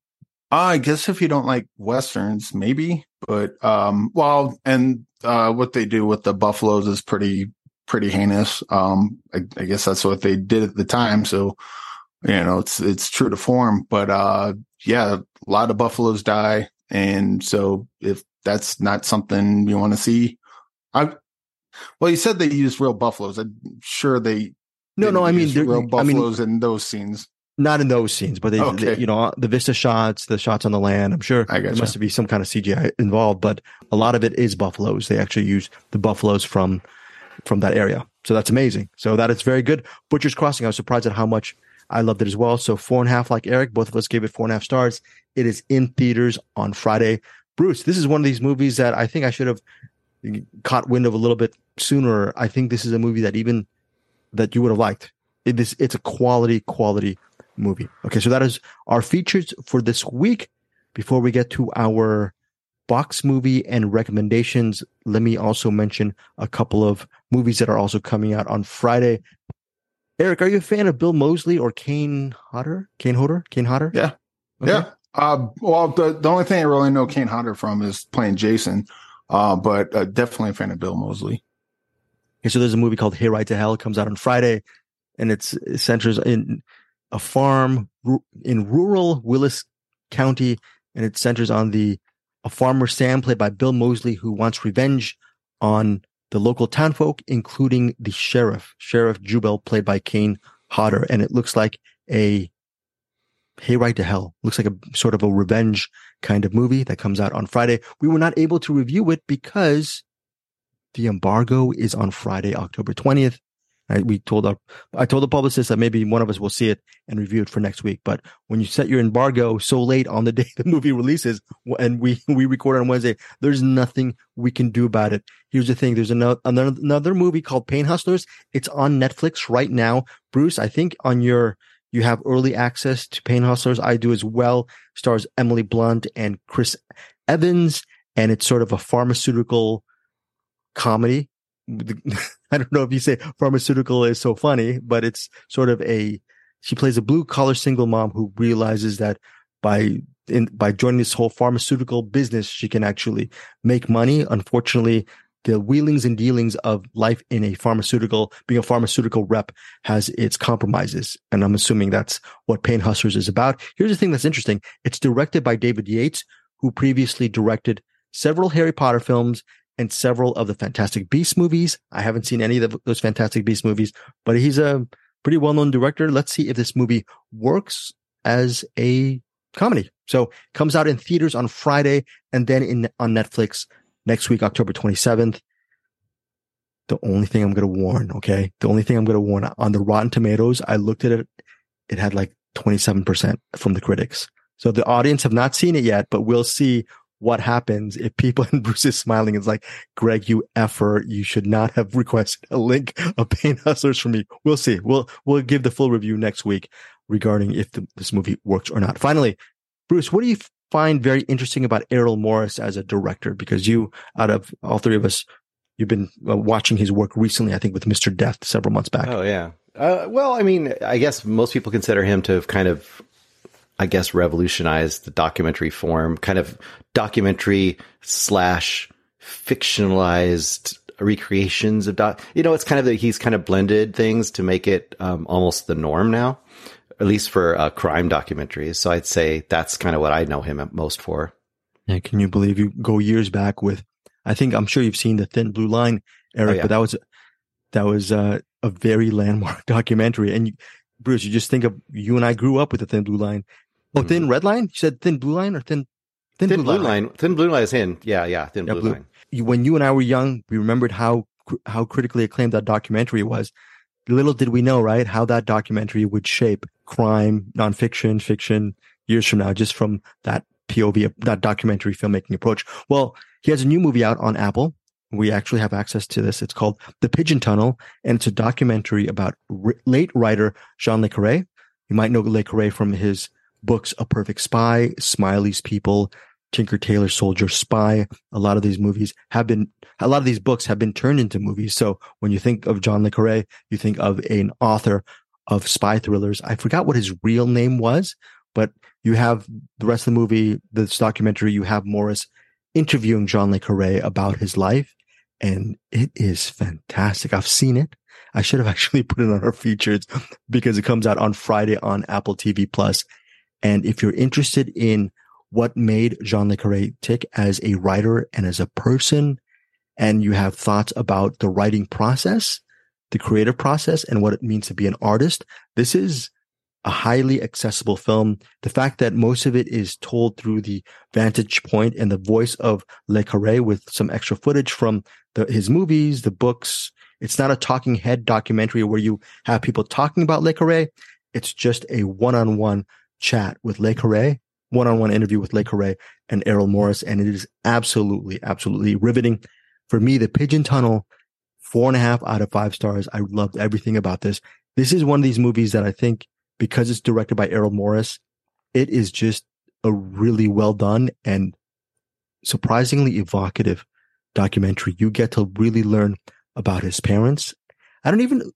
I guess if you don't like westerns, maybe, but um, well, and uh, what they do with the buffaloes is pretty pretty heinous. Um, I, I guess that's what they did at the time, so you know it's it's true to form. But uh, yeah, a lot of buffaloes die, and so if that's not something you want to see, I well, you said they used real buffaloes. I'm sure they No, no, I mean, real I mean, buffaloes in those scenes. Not in those scenes, but they, Okay. they- you know, the Vista shots, the shots on the land. I'm sure I there must be some kind of CGI involved, but a lot of it is buffaloes. They actually use the buffaloes from from that area, so that's amazing. So that is very good. Butcher's Crossing. I was surprised at how much I loved it as well. So four and a half, like Eric. Both of us gave it four and a half stars. It is in theaters on Friday. Bruce, this is one of these movies that I think I should have caught wind of a little bit sooner. I think this is a movie that even that you would have liked. It is it's a quality quality movie. Okay, so that is our features for this week. Before we get to our box movie and recommendations, let me also mention a couple of movies that are also coming out on Friday. Eric, are you a fan of Bill Moseley or Kane Hodder? Kane Hodder? Kane Hodder? Yeah. Okay. Yeah. Uh, well, the, the only thing I really know Kane Hodder from is playing Jason, uh, but uh, definitely a fan of Bill Moseley. Okay, so there's a movie called Hayride to Hell. It comes out on Friday, and it's it centers in a farm in rural Willis County, and it centers on the a farmer Sam, played by Bill Moseley, who wants revenge on the local townfolk, including the sheriff, Sheriff Jubel, played by Kane Hodder, and it looks like a Hayride to Hell. Looks like a sort of a revenge kind of movie that comes out on Friday. We were not able to review it because the embargo is on Friday, October 20th. I, we told our, I told the publicist that maybe one of us will see it and review it for next week. But when you set your embargo so late on the [laughs] day the movie releases and we, [laughs] we record on Wednesday, there's nothing we can do about it. Here's the thing. There's another, another, movie called Pain Hustlers. It's on Netflix right now. Bruce, I think on your, you have early access to Pain Hustlers. I do as well. Stars Emily Blunt and Chris Evans. And it's sort of a pharmaceutical comedy. [laughs] I don't know if you say pharmaceutical is so funny, but it's sort of a, she plays a blue collar single mom who realizes that by in, by joining this whole pharmaceutical business, she can actually make money. Unfortunately, the wheelings and dealings of life in a pharmaceutical, being a pharmaceutical rep has its compromises. And I'm assuming that's what Pain Hustlers is about. Here's the thing that's interesting. It's directed by David Yates, who previously directed several Harry Potter films and several of the Fantastic Beasts movies. I haven't seen any of those Fantastic Beasts movies, but he's a pretty well-known director. Let's see if this movie works as a comedy. So comes out in theaters on Friday and then in on Netflix next week, October 27th. The only thing I'm going to warn, okay? The only thing I'm going to warn on the Rotten Tomatoes, I looked at it. It had like 27% from the critics. So the audience have not seen it yet, but we'll see what happens if people [laughs] and Bruce is smiling. It's like, Greg, you effort. You should not have [laughs] requested a link of Pain Hustlers for me. We'll see. We'll, we'll give the full review next week regarding if the, this movie works or not. Finally, Bruce, what do you find very interesting about Errol Morris as a director? Because you, out of all three of us, you've been uh, watching his work recently, I think with Mr. Death several months back. Oh, yeah. Uh, well, I mean, I guess most people consider him to have kind of I guess, revolutionized the documentary form, kind of documentary slash fictionalized recreations of doc. You know, it's kind of that he's kind of blended things to make it um, almost the norm now, at least for uh, crime documentaries. So I'd say that's kind of what I know him most for. Yeah, can you believe you go years back with? I think I'm sure you've seen the Thin Blue Line, Eric, oh, yeah. but that was that was uh, a very [laughs] landmark documentary. And you, Bruce, you just think of you and I grew up with the Thin Blue Line, Oh, thin mm-hmm. red line? You said thin blue line or thin thin, thin blue, blue line. line. Thin blue line is in. Yeah, yeah, thin yeah, blue, blue, line. When you and I were young, we remembered how how critically acclaimed that documentary was. Little did we know, right, how that documentary would shape crime, nonfiction, fiction years from now, just from that POV, that documentary filmmaking approach. Well, he has a new movie out on Apple. We actually have access to this. It's called The Pigeon Tunnel, and it's a documentary about r- late writer Jean Le Carre. You might know Le Carre from his books A Perfect Spy, Smiley's People, Tinker Tailor Soldier Spy. A lot of these movies have been, a lot of these books have been turned into movies. So when you think of John Le Carre, you think of an author of spy thrillers. I forgot what his real name was, but you have the rest of the movie, this documentary, you have Morris interviewing John Le Carre about his life. And it is fantastic. I've seen it. I should have [laughs] actually put it on our features because it comes out on Friday on Apple TV Plus and if you're interested in what made Jean Le Carre tick as a writer and as a person, and you have thoughts about the writing process, the creative process, and what it means to be an artist, this is a highly accessible film. The fact that most of it is told through the vantage point and the voice of Le Carre with some extra footage from the, his movies, the books. It's not a talking head documentary where you have people talking about Le Carre. It's just a one-on-one chat with Le Carre, one-on-one interview with Le Carre and Errol Morris. And it is absolutely, absolutely riveting. For me, the Pigeon Tunnel, four and a half out of five stars. I loved everything about this. This is one of these movies that I think because it's directed by Errol Morris, it is just a really well done and surprisingly evocative documentary. You get to really learn about his parents. I don't even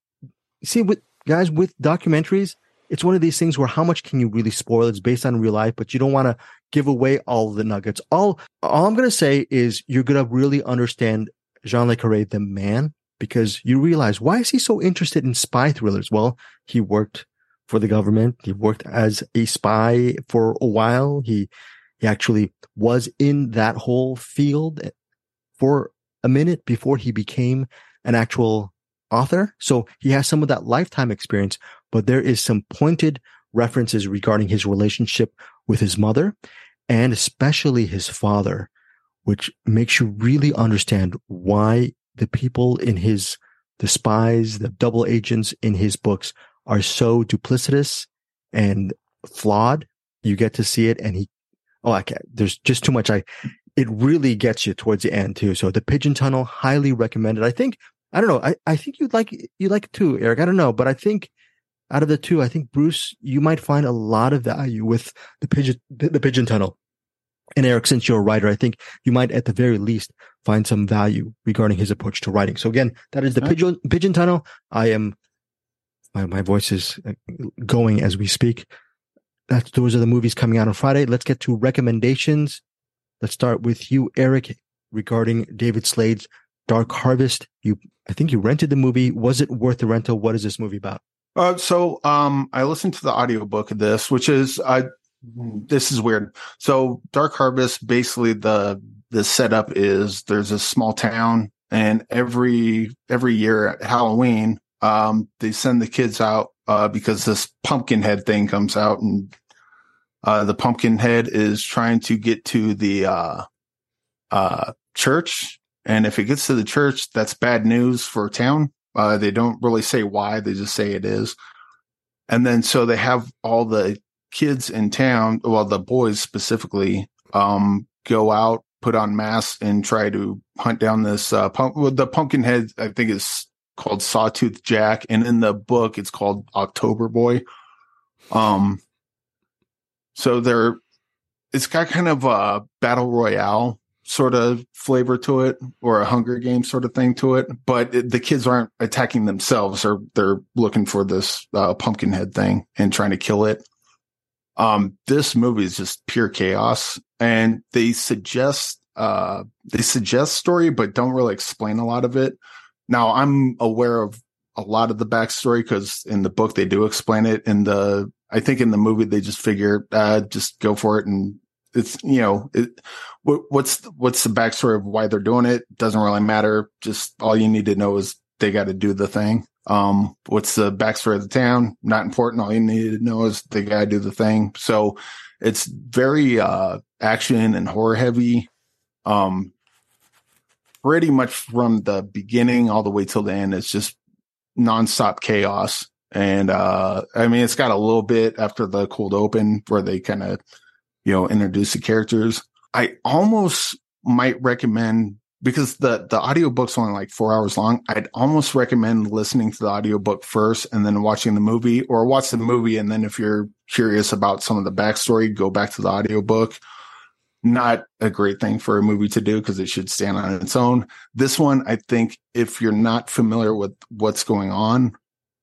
see with guys with documentaries it's one of these things where how much can you really spoil? It's based on real life, but you don't want to give away all the nuggets. All, all I'm going to say is you're going to really understand Jean Le Carre, the man, because you realize why is he so interested in spy thrillers? Well, he worked for the government. He worked as a spy for a while. He, he actually was in that whole field for a minute before he became an actual author. So he has some of that lifetime experience, but there is some pointed references regarding his relationship with his mother and especially his father, which makes you really understand why the people in his, the spies, the double agents in his books are so duplicitous and flawed. You get to see it and he, oh, can't, there's just too much. I, it really gets you towards the end too. So the pigeon tunnel, highly recommended. I think, I don't know. I, I think you'd like, you like it too, Eric. I don't know, but I think out of the two, I think Bruce, you might find a lot of value with the pigeon, the pigeon tunnel. And Eric, since you're a writer, I think you might at the very least find some value regarding his approach to writing. So again, that is the pigeon, pigeon tunnel. I am, my, my voice is uh, going as we speak. that's those are the movies coming out on Friday. Let's get to recommendations. Let's start with you, Eric, regarding David Slade's Dark Harvest. You, I think you rented the movie. Was it worth the rental? What is this movie about? Uh, so um, I listened to the audiobook of this, which is uh, this is weird. So Dark Harvest, basically the the setup is there's a small town, and every every year at Halloween, um, they send the kids out uh, because this pumpkin head thing comes out, and uh, the pumpkin head is trying to get to the uh, uh, church, and if it gets to the church, that's bad news for a town. Uh, they don't really say why; they just say it is. And then so they have all the kids in town, well, the boys specifically, um, go out, put on masks, and try to hunt down this uh, pump. Well, the pumpkin head, I think, is called Sawtooth Jack, and in the book, it's called October Boy. Um, so they're it's got kind of a battle royale sort of flavor to it or a hunger game sort of thing to it but the kids aren't attacking themselves. Or they're looking for this uh, pumpkin head thing and trying to kill it. Um this movie is just pure chaos and they suggest uh they suggest story but don't really explain a lot of it. Now i'm aware of a lot of the backstory because in the book they do explain it. In the i think in the movie they just figure uh just go for it and it's you know it, what, what's what's the backstory of why they're doing it? Doesn't really matter. Just all you need to know is they got to do the thing. Um what's the backstory of the town? Not important. All you need to know is they got to do the thing. So it's very uh action and horror heavy. Um pretty much from the beginning all the way till the end it's just nonstop chaos. And uh i mean it's got a little bit after the cold open where they kind of you know, introduce the characters. I almost might recommend because the the audiobook's only like four hours long. I'd almost recommend listening to the audiobook first and then watching the movie or watch the movie. And then if you're curious about some of the backstory, go back to the audiobook. Not a great thing for a movie to do because it should stand on its own. This one, I think if you're not familiar with what's going on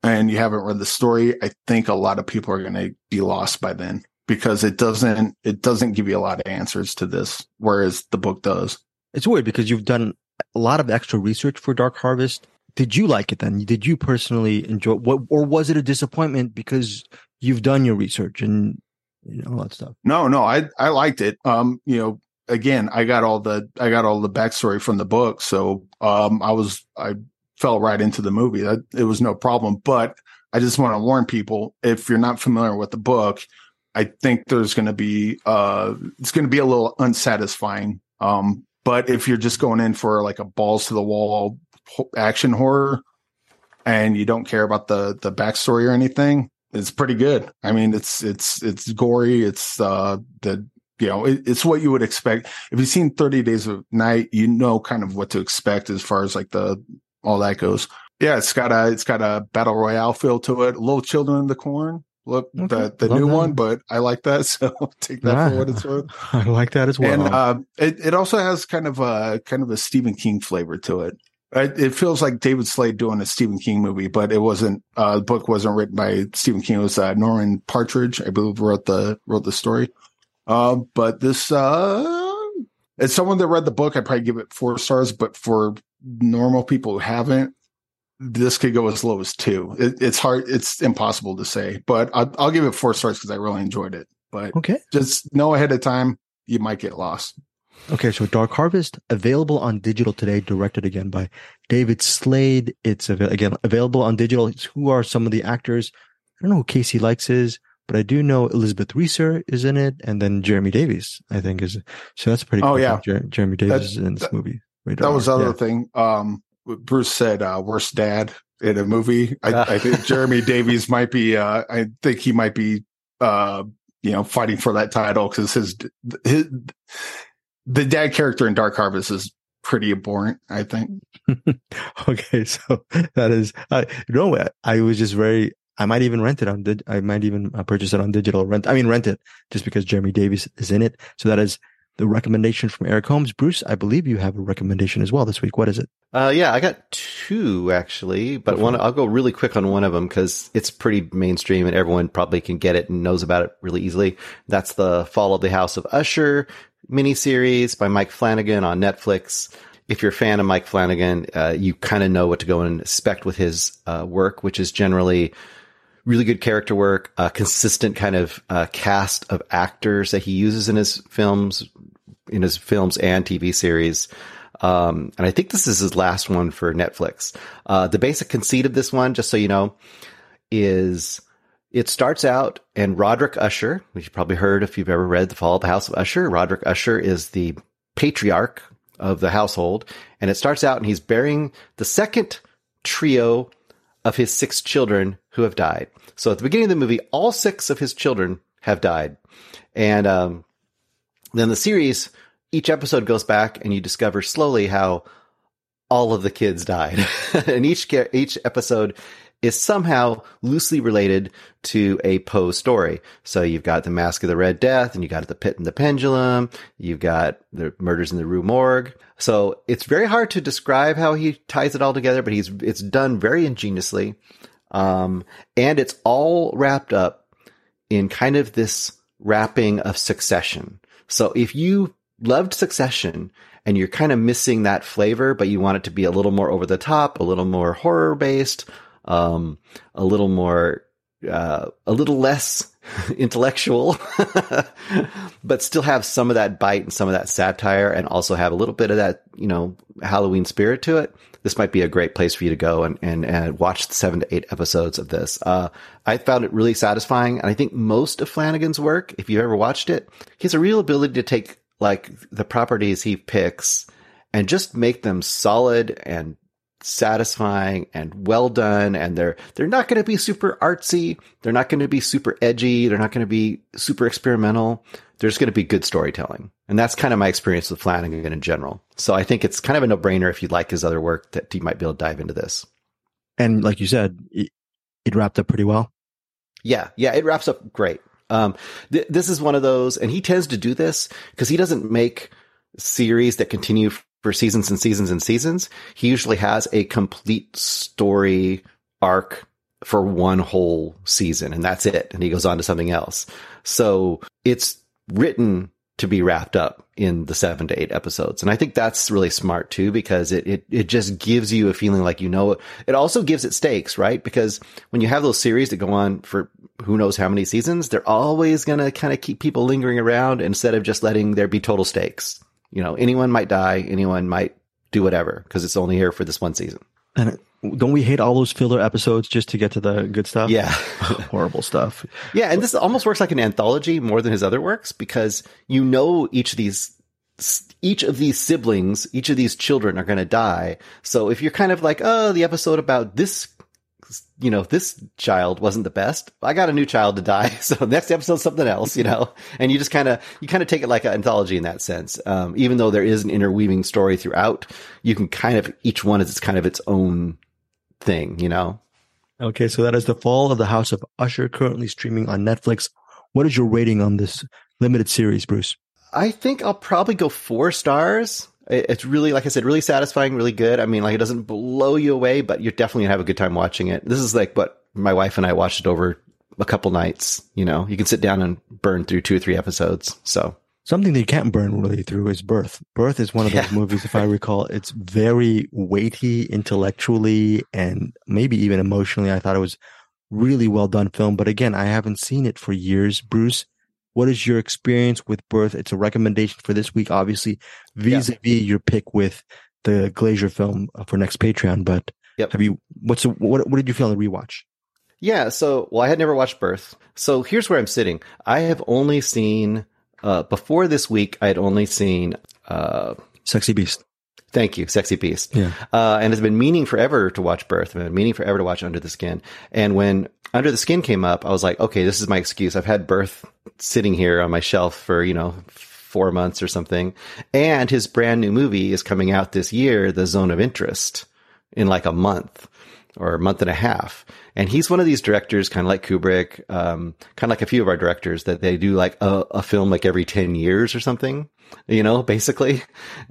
and you haven't read the story, I think a lot of people are going to be lost by then because it doesn't it doesn't give you a lot of answers to this, whereas the book does. It's weird because you've done a lot of extra research for Dark Harvest. Did you like it then? Did you personally enjoy what, or was it a disappointment because you've done your research and you know, all that stuff? No, no, I I liked it. Um, you know, again, I got all the I got all the backstory from the book, so um, I was I fell right into the movie. That it was no problem. But I just want to warn people: if you're not familiar with the book, I think there's going to be uh, it's going to be a little unsatisfying. Um, but if you're just going in for like a balls to the wall action horror, and you don't care about the the backstory or anything, it's pretty good. I mean, it's it's it's gory. It's uh the you know it, it's what you would expect if you've seen 30 Days of Night. You know kind of what to expect as far as like the all that goes. Yeah, it's got a it's got a battle royale feel to it. Little Children in the Corn look Okay. the the Love new that. one, but I like that, [laughs] so take that Yeah. for what it's worth. [laughs] I like that as well. And uh, it it also has kind of a kind of a Stephen King flavor to it. It, it feels like David Slade doing a Stephen King movie, but it wasn't. Uh, the book wasn't written by Stephen King. It was uh, Norman Partridge, I believe, wrote the wrote the story. Uh, but this, uh, as someone that read the book, I'd probably give it four stars. But for normal people who haven't, this could go as low as two. It, it's hard. It's impossible to say, but I'll, I'll give it four stars because I really enjoyed it. But okay. just know ahead of time you might get lost. Okay, so Dark Harvest available on digital today, directed again by David Slade. It's av- again available on digital. It's- Who are some of the actors? I don't know who Casey Likes is, but I do know Elizabeth Reeser is in it, and then Jeremy Davies, I think is. So that's pretty. Oh, cool. yeah. Jer- Jeremy Davies That- is in this that- movie. That was the Radar. other thing. Um, Bruce said, uh, worst dad in a movie. I, I think [laughs] Jeremy Davies might be, uh, I think he might be, uh, you know, fighting for that title because his, his, the dad character in Dark Harvest is pretty abhorrent, I think. [laughs] okay, so that is, uh, know. I was just very. I might even rent it on. Dig- I might even uh, purchase it on digital rent. I mean, rent it just because Jeremy Davies is in it. So that is the recommendation from Eric Holmes. Bruce, I believe you have a recommendation as well this week. What is it? Uh, yeah, I got two actually, but one I'll go really quick on one of them because it's pretty mainstream and everyone probably can get it and knows about it really easily. That's the Fall of the House of Usher miniseries by Mike Flanagan on Netflix. If you're a fan of Mike Flanagan, uh, you kind of know what to go and expect with his uh, work, which is generally really good character work, a consistent kind of uh, cast of actors that he uses in his films, in his films and TV series. Um, and I think this is his last one for Netflix. Uh, the basic conceit of this one, just so you know, is it starts out and Roderick Usher, which you probably heard if you've ever read The Fall of the House of Usher. Roderick Usher is the patriarch of the household. And it starts out and he's burying the second trio of his six children who have died. So at the beginning of the movie, all six of his children have died. And um, then the series, each episode goes back and you discover slowly how all of the kids died. [laughs] and each each episode is somehow loosely related to a Poe story. So you've got the Mask of the Red Death, and you got the Pit and the Pendulum. You've got the Murders in the Rue Morgue. So it's very hard to describe how he ties it all together, but he's it's done very ingeniously, um, and it's all wrapped up in kind of this wrapping of Succession. So if you loved Succession and you're kind of missing that flavor, but you want it to be a little more over the top, a little more horror based, um, a little more, uh, a little less [laughs] intellectual, [laughs] but still have some of that bite and some of that satire and also have a little bit of that, you know, Halloween spirit to it. This might be a great place for you to go and, and, and watch the seven to eight episodes of this. Uh, I found it really satisfying. And I think most of Flanagan's work, if you've ever watched it, he has a real ability to take like the properties he picks and just make them solid and satisfying and well done and they're they're not going to be super artsy they're not going to be super edgy they're not going to be super experimental. There's going to be good storytelling and that's kind of my experience with flanagan in general. So i think it's kind of a no-brainer if you like his other work that you might be able to dive into this. And like you said, it, it wrapped up pretty well. yeah yeah it wraps up great. Um th- this is one of those and he tends to do this because he doesn't make series that continue for seasons and seasons and seasons. He usually has a complete story arc for one whole season and that's it. And he goes on to something else. So it's written to be wrapped up in the seven to eight episodes. And I think that's really smart too, because it, it, it just gives you a feeling like you know it. It also gives it stakes, right? Because when you have those series that go on for who knows how many seasons, they're always going to kind of keep people lingering around instead of just letting there be total stakes. You know, anyone might die, anyone might do whatever because it's only here for this one season. And don't we hate all those filler episodes just to get to the good stuff? Yeah. [laughs] Horrible stuff. Yeah, and this almost works like an anthology more than his other works because you know each of these each of these siblings, each of these children are going to die. So if you're kind of like, "Oh, the episode about this you know, this child wasn't the best. I got a new child to die. [laughs] So next episode, something else, you know, and you just kind of, you kind of take it like an anthology in that sense. Um, even though there is an interweaving story throughout, you can kind of, each one is its kind of its own thing, you know? Okay, so that is the fall of the House of Usher, currently streaming on Netflix. What is your rating on this limited series, Bruce? I think I'll probably go four stars. It- It's really, like I said, really satisfying, really good. I mean, like it doesn't blow you away, but you're definitely gonna have a good time watching it. This is like what my wife and I watched it over a couple nights. You know, you can sit down and burn through two or three episodes. So Something that you can't burn really through is Birth. Birth is one of those Yeah. movies, if I recall, it's very weighty intellectually and maybe even emotionally. I thought it was really well done film, but again, I haven't seen it for years. Bruce, what is your experience with Birth? It's a recommendation for this week, obviously, vis-a-vis your pick with the Glazer film for next Patreon. But Yep. have you? What's what? What did you feel on the rewatch? Yeah, so well, I had never watched Birth. So here's where I'm sitting. I have only seen uh, before this week. I had only seen. Uh, Sexy Beast. Thank you, Sexy Beast. Yeah. Uh, and it's been meaning forever to watch Birth. I've been meaning forever to watch Under the Skin. And when Under the Skin came up, I was like, okay, this is my excuse. I've had Birth sitting here on my shelf for you know four months or something, and his brand new movie is coming out this year, The Zone of Interest, in like a month. Or a month and a half. And he's one of these directors, kind of like Kubrick, um, kind of like a few of our directors that they do like a, a film like every 10 years or something, you know, [laughs] basically,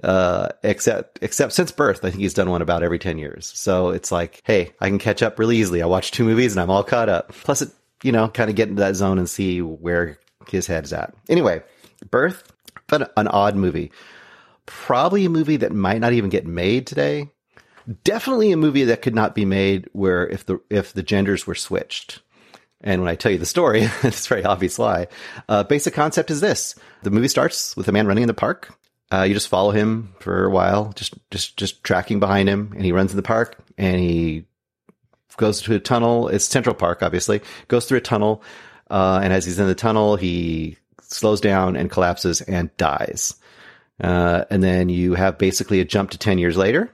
uh, except, except since birth, I think he's done one about every 10 years. So it's like, Hey, I can catch up really easily. I watch two movies and I'm all caught up. Plus it, you know, kind of get into that zone and see where his head's at. Anyway, birth, but an odd movie. Probably a movie that might not even get made today definitely a movie that could not be made where if the if the genders were switched. And when I tell you the story, [laughs] it's a very obvious why. Uh, basic concept is this: the movie starts with a man running in the park. Uh, you just follow him for a while, just just just tracking behind him, and he runs in the park, and he goes to a tunnel. It's Central Park, obviously. Goes through a tunnel, uh, and as he's in the tunnel, he slows down and collapses and dies. Uh, and then you have basically a jump to ten years later,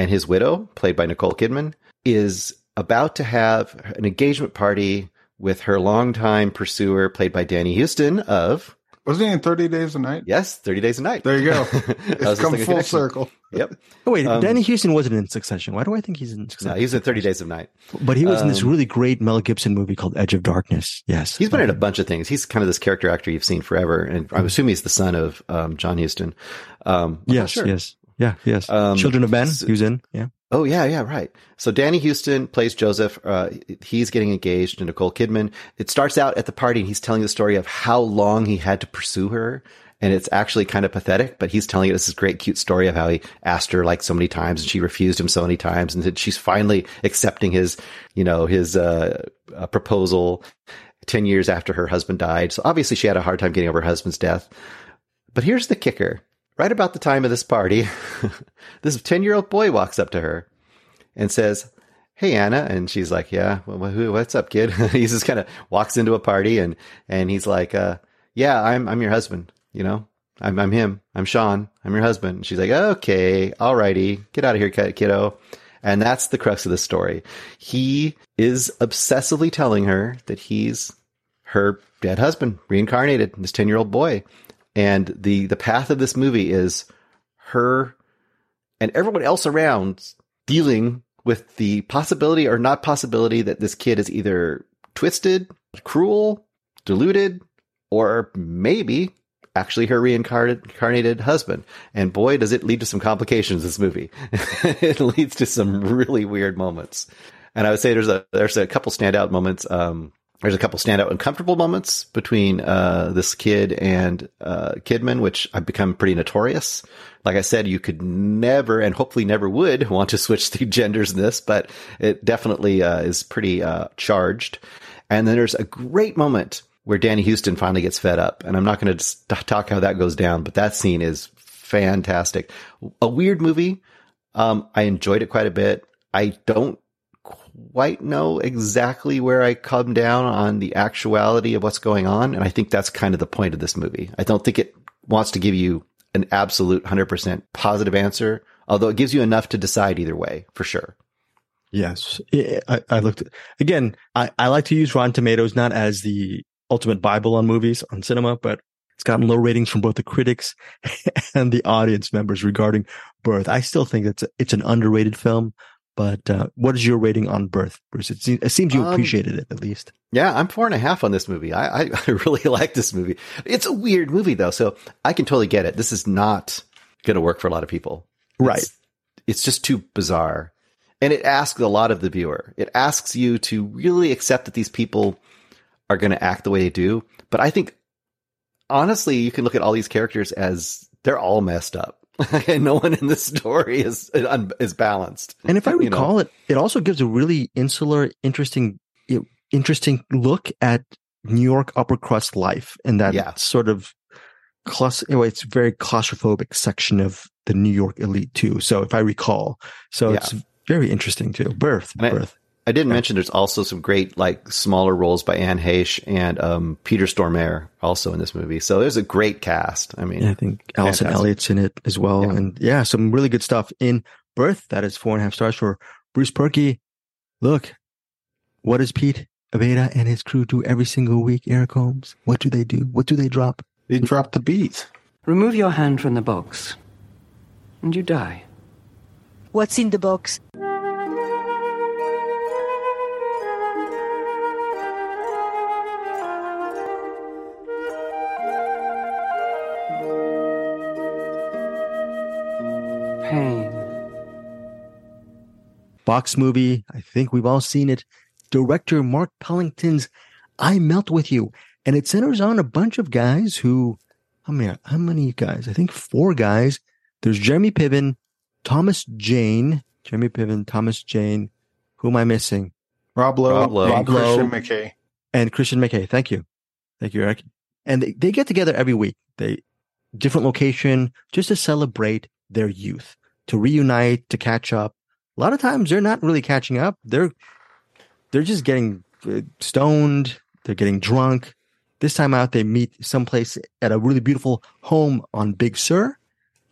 and his widow, played by Nicole Kidman, is about to have an engagement party with her longtime pursuer, played by Danny Huston of Wasn't he in 30 Days a Night? Yes, Thirty Days a Night. There you go. [laughs] [laughs] I was It's come full connection. circle. Yep. Oh [laughs] wait, Um, Danny Huston wasn't in Succession. Why do I think he's in No, Succession? he's in Thirty Days of Night. but he was in this um, really great Mel Gibson movie called Edge of Darkness. Yes, He's been in a bunch of things. He's kind of this character actor you've seen forever, and I'm assuming he's the son of um, John Huston. Um, Yes, sure. yes, yeah, yes. Um, Children of Men. s- He in. Yeah. Oh yeah, yeah, right. So Danny Huston plays Joseph. Uh, he's getting engaged to Nicole Kidman. It starts out at the party, and he's telling the story of how long he had to pursue her, and it's actually kind of pathetic. But he's telling it as this great, cute story of how he asked her like so many times, and she refused him so many times, and she's finally accepting his, you know, his uh, uh, proposal. Ten years after her husband died, so obviously she had a hard time getting over her husband's death. But here's the kicker. Right about the time of this party, [laughs] this 10 year old boy walks up to her and says, Hey, Anna. And she's like, Yeah, what's up, kid? [laughs] he just kind of walks into a party and, and he's like, uh, Yeah, I'm, I'm your husband. You know, I'm, I'm him. I'm Sean. I'm your husband. And she's like, Okay, alrighty. Get out of here, kiddo. And that's the crux of the story. He is obsessively telling her that he's her dead husband, reincarnated, this 10 year old boy. And the, the path of this movie is her and everyone else around dealing with the possibility or not possibility that this kid is either twisted, cruel, deluded, or maybe actually her reincarnated husband. And boy, does it lead to some complications, this movie. [laughs] it leads to some really weird moments. And I would say there's a, there's a couple standout moments. Um, there's a couple standout uncomfortable moments between uh, this kid and uh, Kidman, which I've become pretty notorious. Like I said, you could never and hopefully never would want to switch the [laughs] genders in this, but it definitely uh, is pretty uh, charged. And then there's a great moment where Danny Huston finally gets fed up, and I'm not going to talk how that goes down, but that scene is fantastic. A weird movie. Um, I enjoyed it quite a bit. I don't quite know exactly where I come down on the actuality of what's going on. And I think that's kind of the point of this movie. I don't think it wants to give you an absolute 100% positive answer, although it gives you enough to decide either way, for sure. Yes. I, I looked again. I, I like to use Rotten Tomatoes not as the ultimate Bible on movies on cinema, but it's gotten low ratings from both the critics [laughs] and the audience members regarding Birth. I still think it's a, it's an underrated film. But uh, what is your rating on Birth, Bruce? It, se- it seems you Um, appreciated it at least. Yeah, I'm four and a half on this movie. I, I, [laughs] I really like this movie. It's a weird movie though, so I can totally get it. This is not going to work for a lot of people. Right. It's, it's just too bizarre. And it asks a lot of the viewer. It asks you to really accept that these people are going to act the way they do. But I think, honestly, you can look at all these characters as they're all messed up. And no one in the story is is balanced. And if I You know. recall it, it also gives a really insular, interesting, interesting look at New York upper crust life and that Yeah. sort of. You it's very claustrophobic section of the New York elite too. So if I recall, so Yeah. it's very interesting too. Birth, And birth. I didn't mention there's also some great like smaller roles by Anne Heche and um, Peter Stormare also in this movie. So there's a great cast. I mean, Yeah, I think Allison. Elliott's in it as well, Yeah. and yeah, some really good stuff in Birth. That is four and a half stars for Bruce Purkey. Look, what does Pete Aveda and his crew do every single week? Eric Holmes. What do they do? What do they drop? They drop the beat. Remove your hand from the box, and you die. What's in the box? Box movie. I think we've all seen it. Director Mark Pellington's I Melt With You. And it centers on a bunch of guys who, oh how many, how many guys? I think four guys. There's Jeremy Piven, Thomas Jane, Jeremy Piven, Thomas Jane. Who am I missing? Rob Lowe, Rob Lowe. and Lowe. Christian McKay. and Christian McKay. Thank you. Thank you, Eric. And they, they get together every week. They different location just to celebrate their youth, to reunite, to catch up. A lot of times they're not really catching up. They're they're just getting uh, stoned. They're getting drunk. This time out, they meet someplace at a really beautiful home on Big Sur,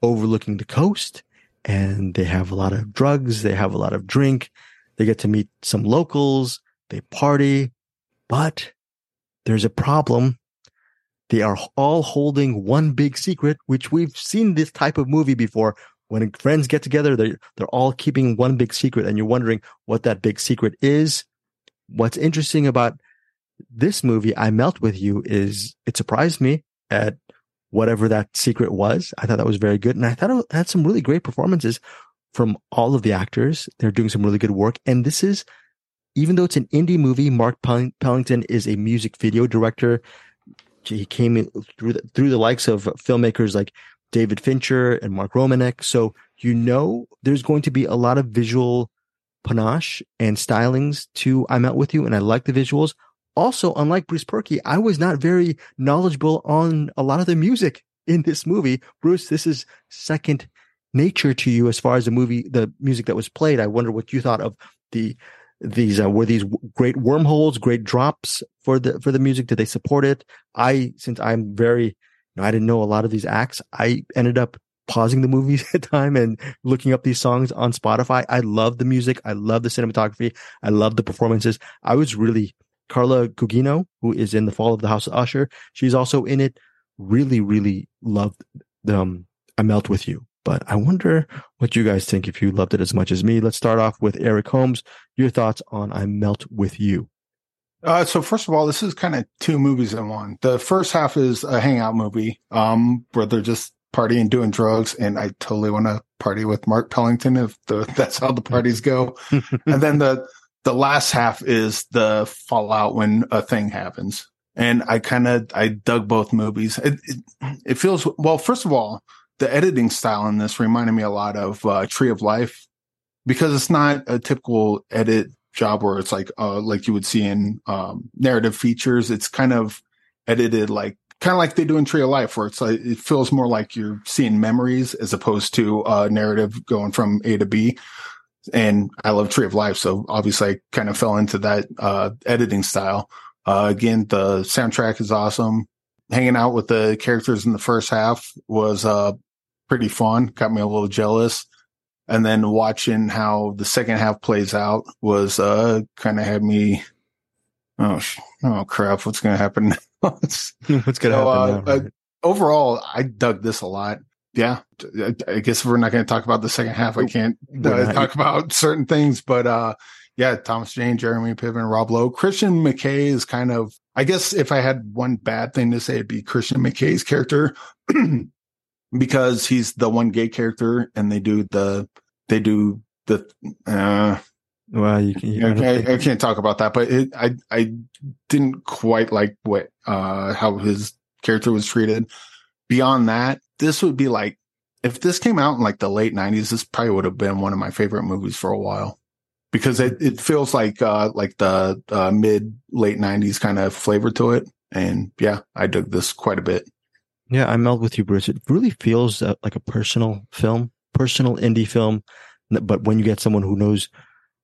overlooking the coast, and they have a lot of drugs. They have a lot of drink. They get to meet some locals. They party, but there's a problem. They are all holding one big secret, which we've seen this type of movie before. When friends get together, they're, they're all keeping one big secret and you're wondering what that big secret is. What's interesting about this movie, I Melt With You, is it surprised me at whatever that secret was. I thought that was very good. And I thought it had some really great performances from all of the actors. They're doing some really good work. And this is, even though it's an indie movie, Mark Pelling- Pellington is a music video director. He came through the, through the likes of filmmakers like David Fincher and Mark Romanek. So you know there's going to be a lot of visual panache and stylings to I Melt With You, and I like the visuals. Also, unlike Bruce Purkey, I was not very knowledgeable on a lot of the music in this movie. Bruce, this is second nature to you as far as the movie, the music that was played. I wonder what you thought of the these uh, were these great wormholes, great drops for the for the music. Did they support it? I since I'm very, know, I didn't know a lot of these acts. I ended up pausing the movies [laughs] at time and looking up these songs on Spotify. I love the music. I love the cinematography. I love the performances. I was really Carla Gugino, who is in the Fall of the House of Usher. She's also in it. Really, really loved um, I Melt with You. But I wonder what you guys think if you loved it as much as me. Let's start off with Eric Holmes. Your thoughts on I Melt with You. Uh, so first of all, this is kind of two movies in one. The first half is a hangout movie, um, where they're just partying, doing drugs, and I totally want to party with Mark Pellington if the, [laughs] that's how the parties go. [laughs] and then the the last half is the fallout when a thing happens. And I kind of I dug both movies. It, it it feels well. First of all, the editing style in this reminded me a lot of uh, Tree of Life because it's not a typical edit job where it's like uh like you would see in um narrative features it's kind of edited like kind of like they do in tree of life where it's like it feels more like you're seeing memories as opposed to a narrative going from a to b. And i love tree of life so obviously i kind of fell into that uh editing style. Uh again the soundtrack is awesome. Hanging out with the characters in the first half was uh pretty fun got me a little jealous and then watching how the second half plays out was uh kind of had me oh sh- oh crap what's gonna happen [laughs] now? [laughs] What's going to So, happen uh, now? uh, right? overall i dug this a lot yeah I, I guess we're not going to talk about the second half i can't uh, talk about certain things but uh yeah thomas jane jeremy piven rob lowe christian mckay is kind of i guess if i had one bad thing to say it'd be christian mckay's character [clears throat] because he's the one gay character and they do the they do the uh Well, you can. You I, I can't talk about that, but it, I I didn't quite like what uh how his character was treated. Beyond that, this would be like if this came out in like the late '90s, this probably would have been one of my favorite movies for a while because it it feels like uh like the uh, mid late '90s kind of flavor to it, and yeah, I dug this quite a bit. Yeah, I melt with you, Bruce. It really feels uh, like a personal film, personal indie film. But when you get someone who knows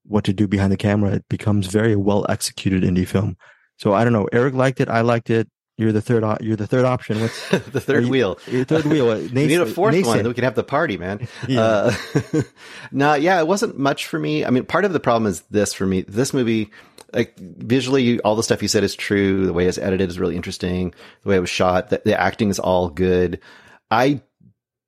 what to do behind the camera, it becomes very well executed indie film. So I don't know. Eric liked it. I liked it. You're the third. You're the third option. What's [laughs] the third you- wheel. Your third wheel. [laughs] We need a fourth one, we can have the party, man. [laughs] Yeah. Uh, no, yeah, it wasn't much for me. I mean, part of the problem is this for me. This movie, like visually, all the stuff you said is true. The way it's edited is really interesting. The way it was shot, the, the acting is all good. I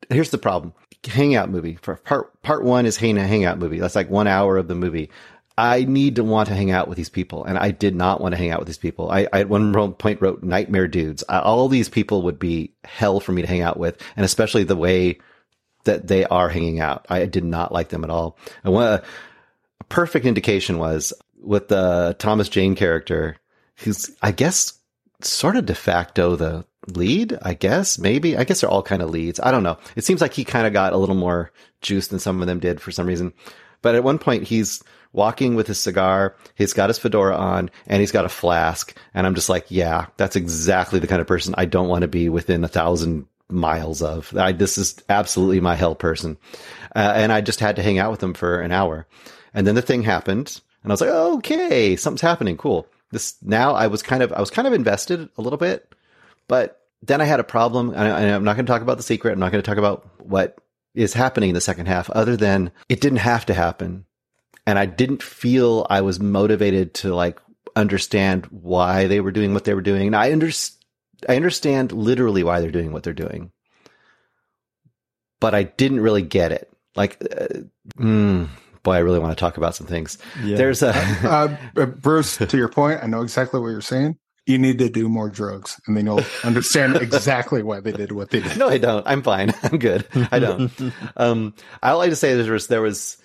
here's the problem: hangout movie. For part part one is hang hangout movie. That's like one hour of the movie. I need to want to hang out with these people, and I did not want to hang out with these people. I, I at one point wrote nightmare dudes. All these people would be hell for me to hang out with, and especially the way that they are hanging out. I did not like them at all. And one a perfect indication was with the Thomas Jane character, who's I guess sort of de facto the lead. I guess maybe I guess they're all kind of leads. I don't know. It seems like he kind of got a little more juice than some of them did for some reason. But at one point, he's walking with his cigar. He's got his fedora on and he's got a flask. And I'm just like, yeah, that's exactly the kind of person I don't want to be within a thousand miles of. I, this is absolutely my hell person. Uh, and I just had to hang out with him for an hour. And then the thing happened and I was like, okay, something's happening. Cool. This now I was kind of, I was kind of invested a little bit, but then I had a problem. And I, I'm not going to talk about the secret. I'm not going to talk about what is happening in the second half other than it didn't have to happen and I didn't feel I was motivated to like understand why they were doing what they were doing. And I understand, I understand literally why they're doing what they're doing, but I didn't really get it. Like, uh, mm, boy, I really want to talk about some things. Yeah. There's a uh, [laughs] uh, Bruce, to your point, I know exactly what you're saying. You need to do more drugs, and then you'll understand [laughs] exactly why they did what they did. no, I don't. I'm fine. [laughs] I'm good. I don't. um, I like to say there was there was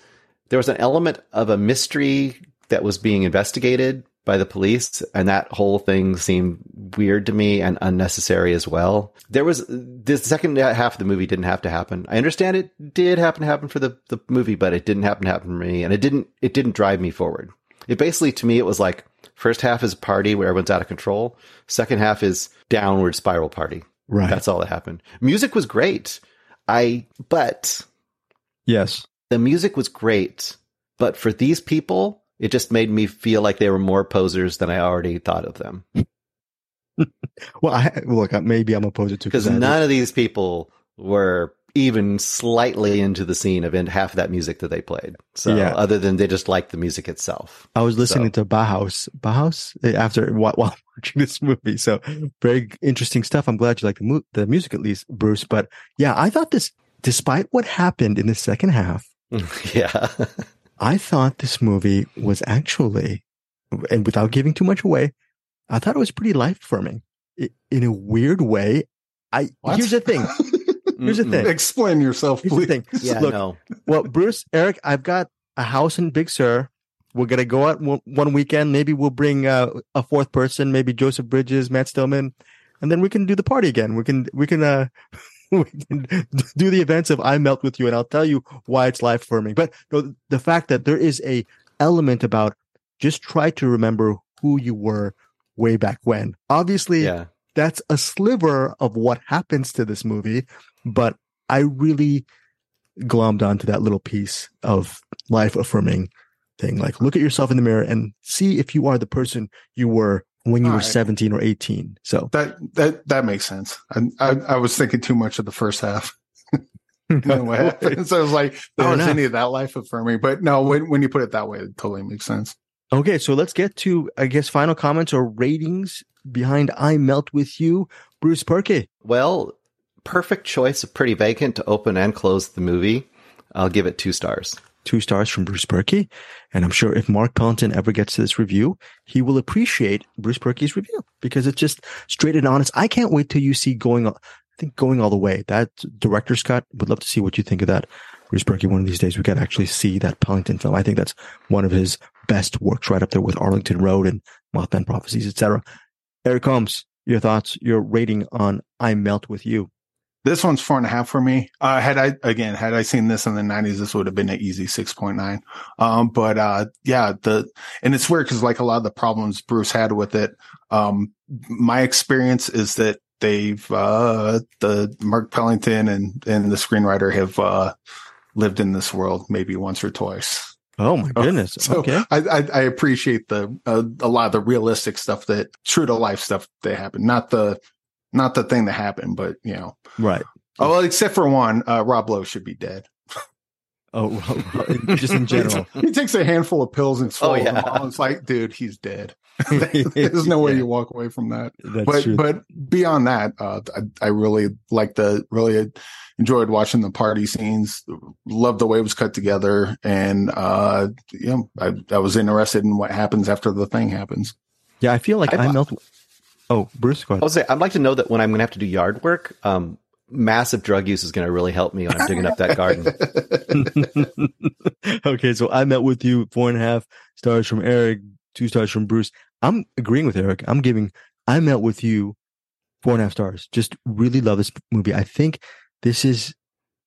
there was an element of a mystery that was being investigated by the police, and that whole thing seemed weird to me and unnecessary as well. There was the second half of the movie didn't have to happen. I understand it did happen to happen for the, the movie, but it didn't happen to happen for me, and it didn't it didn't drive me forward. It basically to me it was like first half is party where everyone's out of control. Second half is downward spiral party. Right. That's all that happened. Music was great. I but yes. The music was great, but for these people, it just made me feel like they were more posers than I already thought of them. [laughs] Well, I, look, maybe I'm opposed to Because none of these people were even slightly into the scene of in half of that music that they played. So Yeah. other than they just liked the music itself. I was listening So- to Bauhaus, Bauhaus eh, after [laughs] while, while watching this movie. So very interesting stuff. I'm glad you like the mu- the music at least, Bruce. But yeah, I thought this, despite what happened in the second half, [laughs] yeah. I thought this movie was actually, and without giving too much away, I thought it was pretty life affirming in a weird way. I What? here's the thing. [laughs] Here's the thing. Explain yourself, Here's the please. thing. Yeah, Look, no. well, Bruce, Eric, I've got a house in Big Sur. We're gonna go out one, one weekend. Maybe we'll bring uh, a fourth person, maybe Joseph Bridges, Matt Stillman, and then we can do the party again. We can we can uh [laughs] we can do the events of I melt with you, and I'll tell you why it's life affirming. But no, the fact that there is a element about just try to remember who you were way back when. Obviously, Yeah. that's a sliver of what happens to this movie, but I really glommed onto that little piece of life affirming thing. Like, look at yourself in the mirror and see if you are the person you were when you were Alright. 17 or 18. So, That that that makes sense. I, I I was thinking too much of the first half. And what happened? So I was like, Fair oh, is enough. any of that life affirming? But no, when when you put it that way, it totally makes sense. okay, so let's get to, I guess, final comments or ratings behind I Melt With You. Bruce Purkey. Well, perfect choice of Pretty Vacant to open and close the movie. I'll give it two stars. Two stars from Bruce Purkey. And I'm sure if Mark Pellington ever gets to this review, he will appreciate Bruce Purkey's review because it's just straight and honest. I can't wait till you see going, I think going all the way. That director's cut, would love to see what you think of that. Bruce Purkey, one of these days we to actually see that Pellington film. I think that's one of his best works right up there with Arlington Road and Mothman Prophecies, etc. Eric Combs, your thoughts, your rating on I Melt With You. This one's four and a half for me. Uh, had I, again, had I seen this in the nineties, this would have been an easy 6.9. Um, but, uh, yeah, the, and it's weird because like a lot of the problems Bruce had with it, um, my experience is that they've, uh, the Mark Pellington and, and the screenwriter have, uh, lived in this world maybe once or twice. Oh my goodness. So okay. I, I, I appreciate the, uh, a lot of the realistic stuff that true to life stuff that happened, not the, not the thing that happened, but you know, Right. Oh, well, except for one, uh, Rob Lowe should be dead. [laughs] Oh, just in [laughs] general. he takes a handful of pills and swallows Oh, yeah. them all. It's like, dude, he's dead. [laughs] There's no way Yeah. you walk away from that. That's but true. but beyond that, uh, I, I really like the really enjoyed watching the party scenes. Loved the way it was cut together, and uh, you know, I, I was interested in what happens after the thing happens. Yeah, I feel like I- I, melt. Oh, Bruce, go ahead. say I'd like to know that when I'm going to have to do yard work, um, massive drug use is going to really help me when I'm digging up that garden. [laughs] [laughs] okay, so I melt with you four and a half stars from Eric, two stars from Bruce. I'm agreeing with Eric. I'm giving I melt with you four and a half stars. Just really love this movie. I think this is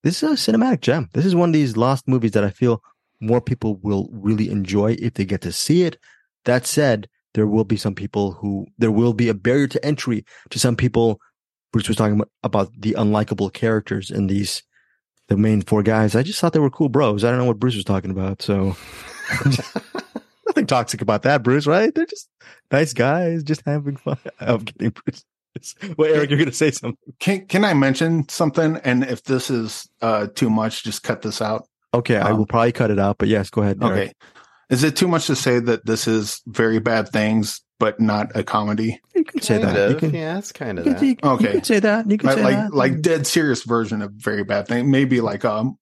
this is a cinematic gem. This is one of these lost movies that I feel more people will really enjoy if they get to see it. That said, there will be some people who there will be a barrier to entry to some people. Bruce was talking about, about the unlikable characters in these the main four guys. I just thought they were cool bros. I don't know what Bruce was talking about, so [laughs] nothing toxic about that, Bruce. Right? They're just nice guys, just having fun. [laughs] I'm kidding, Bruce. [laughs] Well, Eric, you're going to say something. Can can I mention something? And if this is uh, too much, just cut this out. Okay, I Um, will probably cut it out, but yes, go ahead. Eric. Okay. Is it too much to say that this is very bad things, but not a comedy? you can say Kind that. You can, yeah, it's kind of you, can, that. you can- Okay. you can say that. You can Like say like, that. like dead serious version of very bad thing. Maybe like um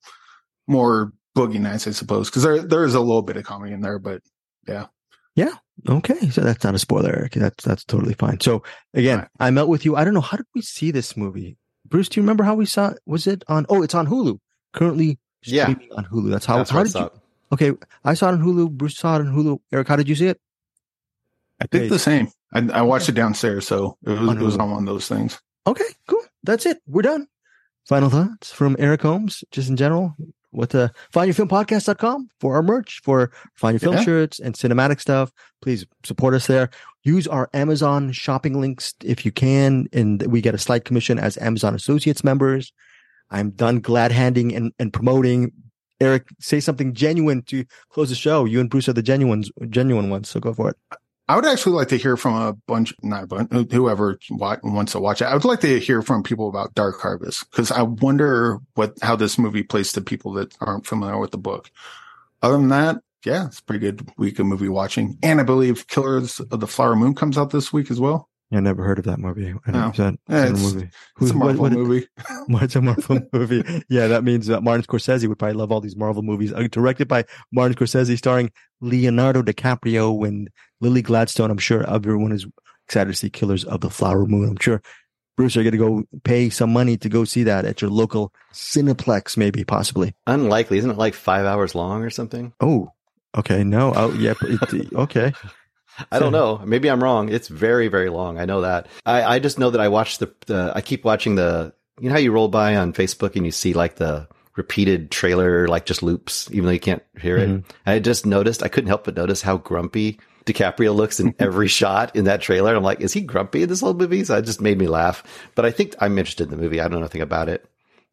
more boogie nights, I suppose, because there there is a little bit of comedy in there, but yeah. Yeah. Okay, so that's not a spoiler, Eric. That's that's totally fine. So again, Right. I melt with you. I don't know how did we see this movie, Bruce? Do you remember how we saw? it? Was it on? Oh, it's on Hulu. Currently Yeah. on Hulu. That's how. That's how what did you? thought. Okay, I saw it on Hulu. Bruce saw it on Hulu. Eric, how did you see it? I think Okay. the same. I, I watched it downstairs, so it was, On it was on one of those things. Okay, cool. That's it. We're done. Final thoughts from Eric Holmes, just in general. What uh findyourfilmpodcast.com for our merch, for Find Your Film Yeah. shirts and cinematic stuff. Please support us there. Use our Amazon shopping links if you can, and we get a slight commission as Amazon Associates members. I'm done glad handing and, and promoting. Eric, say something genuine to close the show. You and Bruce are the genuine genuine ones, so go for it. I would actually like to hear from a bunch, not a bunch, whoever wants to watch it. I would like to hear from people about Dark Harvest because I wonder what how this movie plays to people that aren't familiar with the book. Other than that, yeah, it's a pretty good week of movie watching. And I believe Killers of the Flower Moon comes out this week as well. I never heard of that movie. I never No. said Yeah, a it's- movie. It's Who's- [laughs] a Marvel what- movie. It's a Marvel movie. Yeah, that means that Martin Scorsese would probably love all these Marvel movies. Uh, directed by Martin Scorsese, starring Leonardo DiCaprio and Lily Gladstone. I'm sure everyone is excited to see Killers of the Flower Moon. I'm sure Bruce, you're going to go pay some money to go see that at your local Cineplex, maybe, possibly. Unlikely. Isn't it like five hours long or something? Oh, okay. No. Oh, yeah. it- [laughs] okay. I don't know. Maybe I'm wrong. It's very, very long. I know that. I, I just know that I watch the, the, I keep watching the, you know how you roll by on Facebook and you see like the repeated trailer, like just loops, even though you can't hear it. Mhm. I just noticed, I couldn't help but notice how grumpy DiCaprio looks in [laughs] every shot in that trailer. I'm like, is he grumpy in this whole movie? So it just made me laugh. But I think I'm interested in the movie. I don't know anything about it.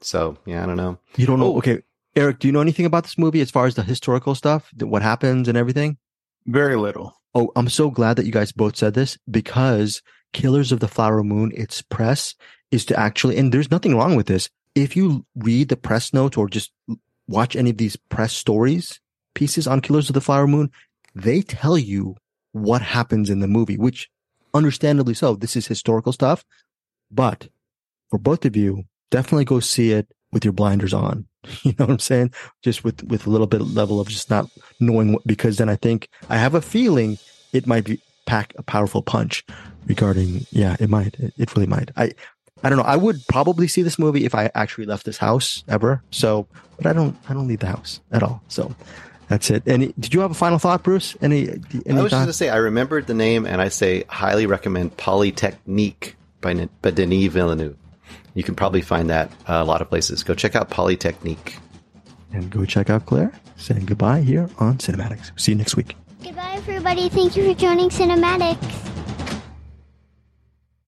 So yeah, I don't know. You don't know. Oh. Okay. Eric, do you know anything about this movie as far as the historical stuff, what happens and everything? Very little. Oh, I'm so glad that you guys both said this because Killers of the Flower Moon, its press is to actually, and there's nothing wrong with this. If you read the press notes or just watch any of these press stories pieces on Killers of the Flower Moon, they tell you what happens in the movie, which understandably so. This is historical stuff, but for both of you, definitely go see it with your blinders on. [laughs] You know what I'm saying? Just with, with a little bit of level of just not knowing what, because then I think I have a feeling it might be pack a powerful punch regarding, yeah, it might, it, it really might. I, I don't know. I would probably see this movie if I actually left this house ever. So, but I don't, I don't leave the house at all. So that's it. Any, did you have a final thought, Bruce? Any, any I was just going to say, I remembered the name and I say highly recommend Polytechnique by, by Denis Villeneuve. You can probably find that uh, a lot of places. Go check out Polytechnique. and go check out Claire saying goodbye here on CinemAddicts. See you next week. Goodbye, everybody. Thank you for joining CinemAddicts.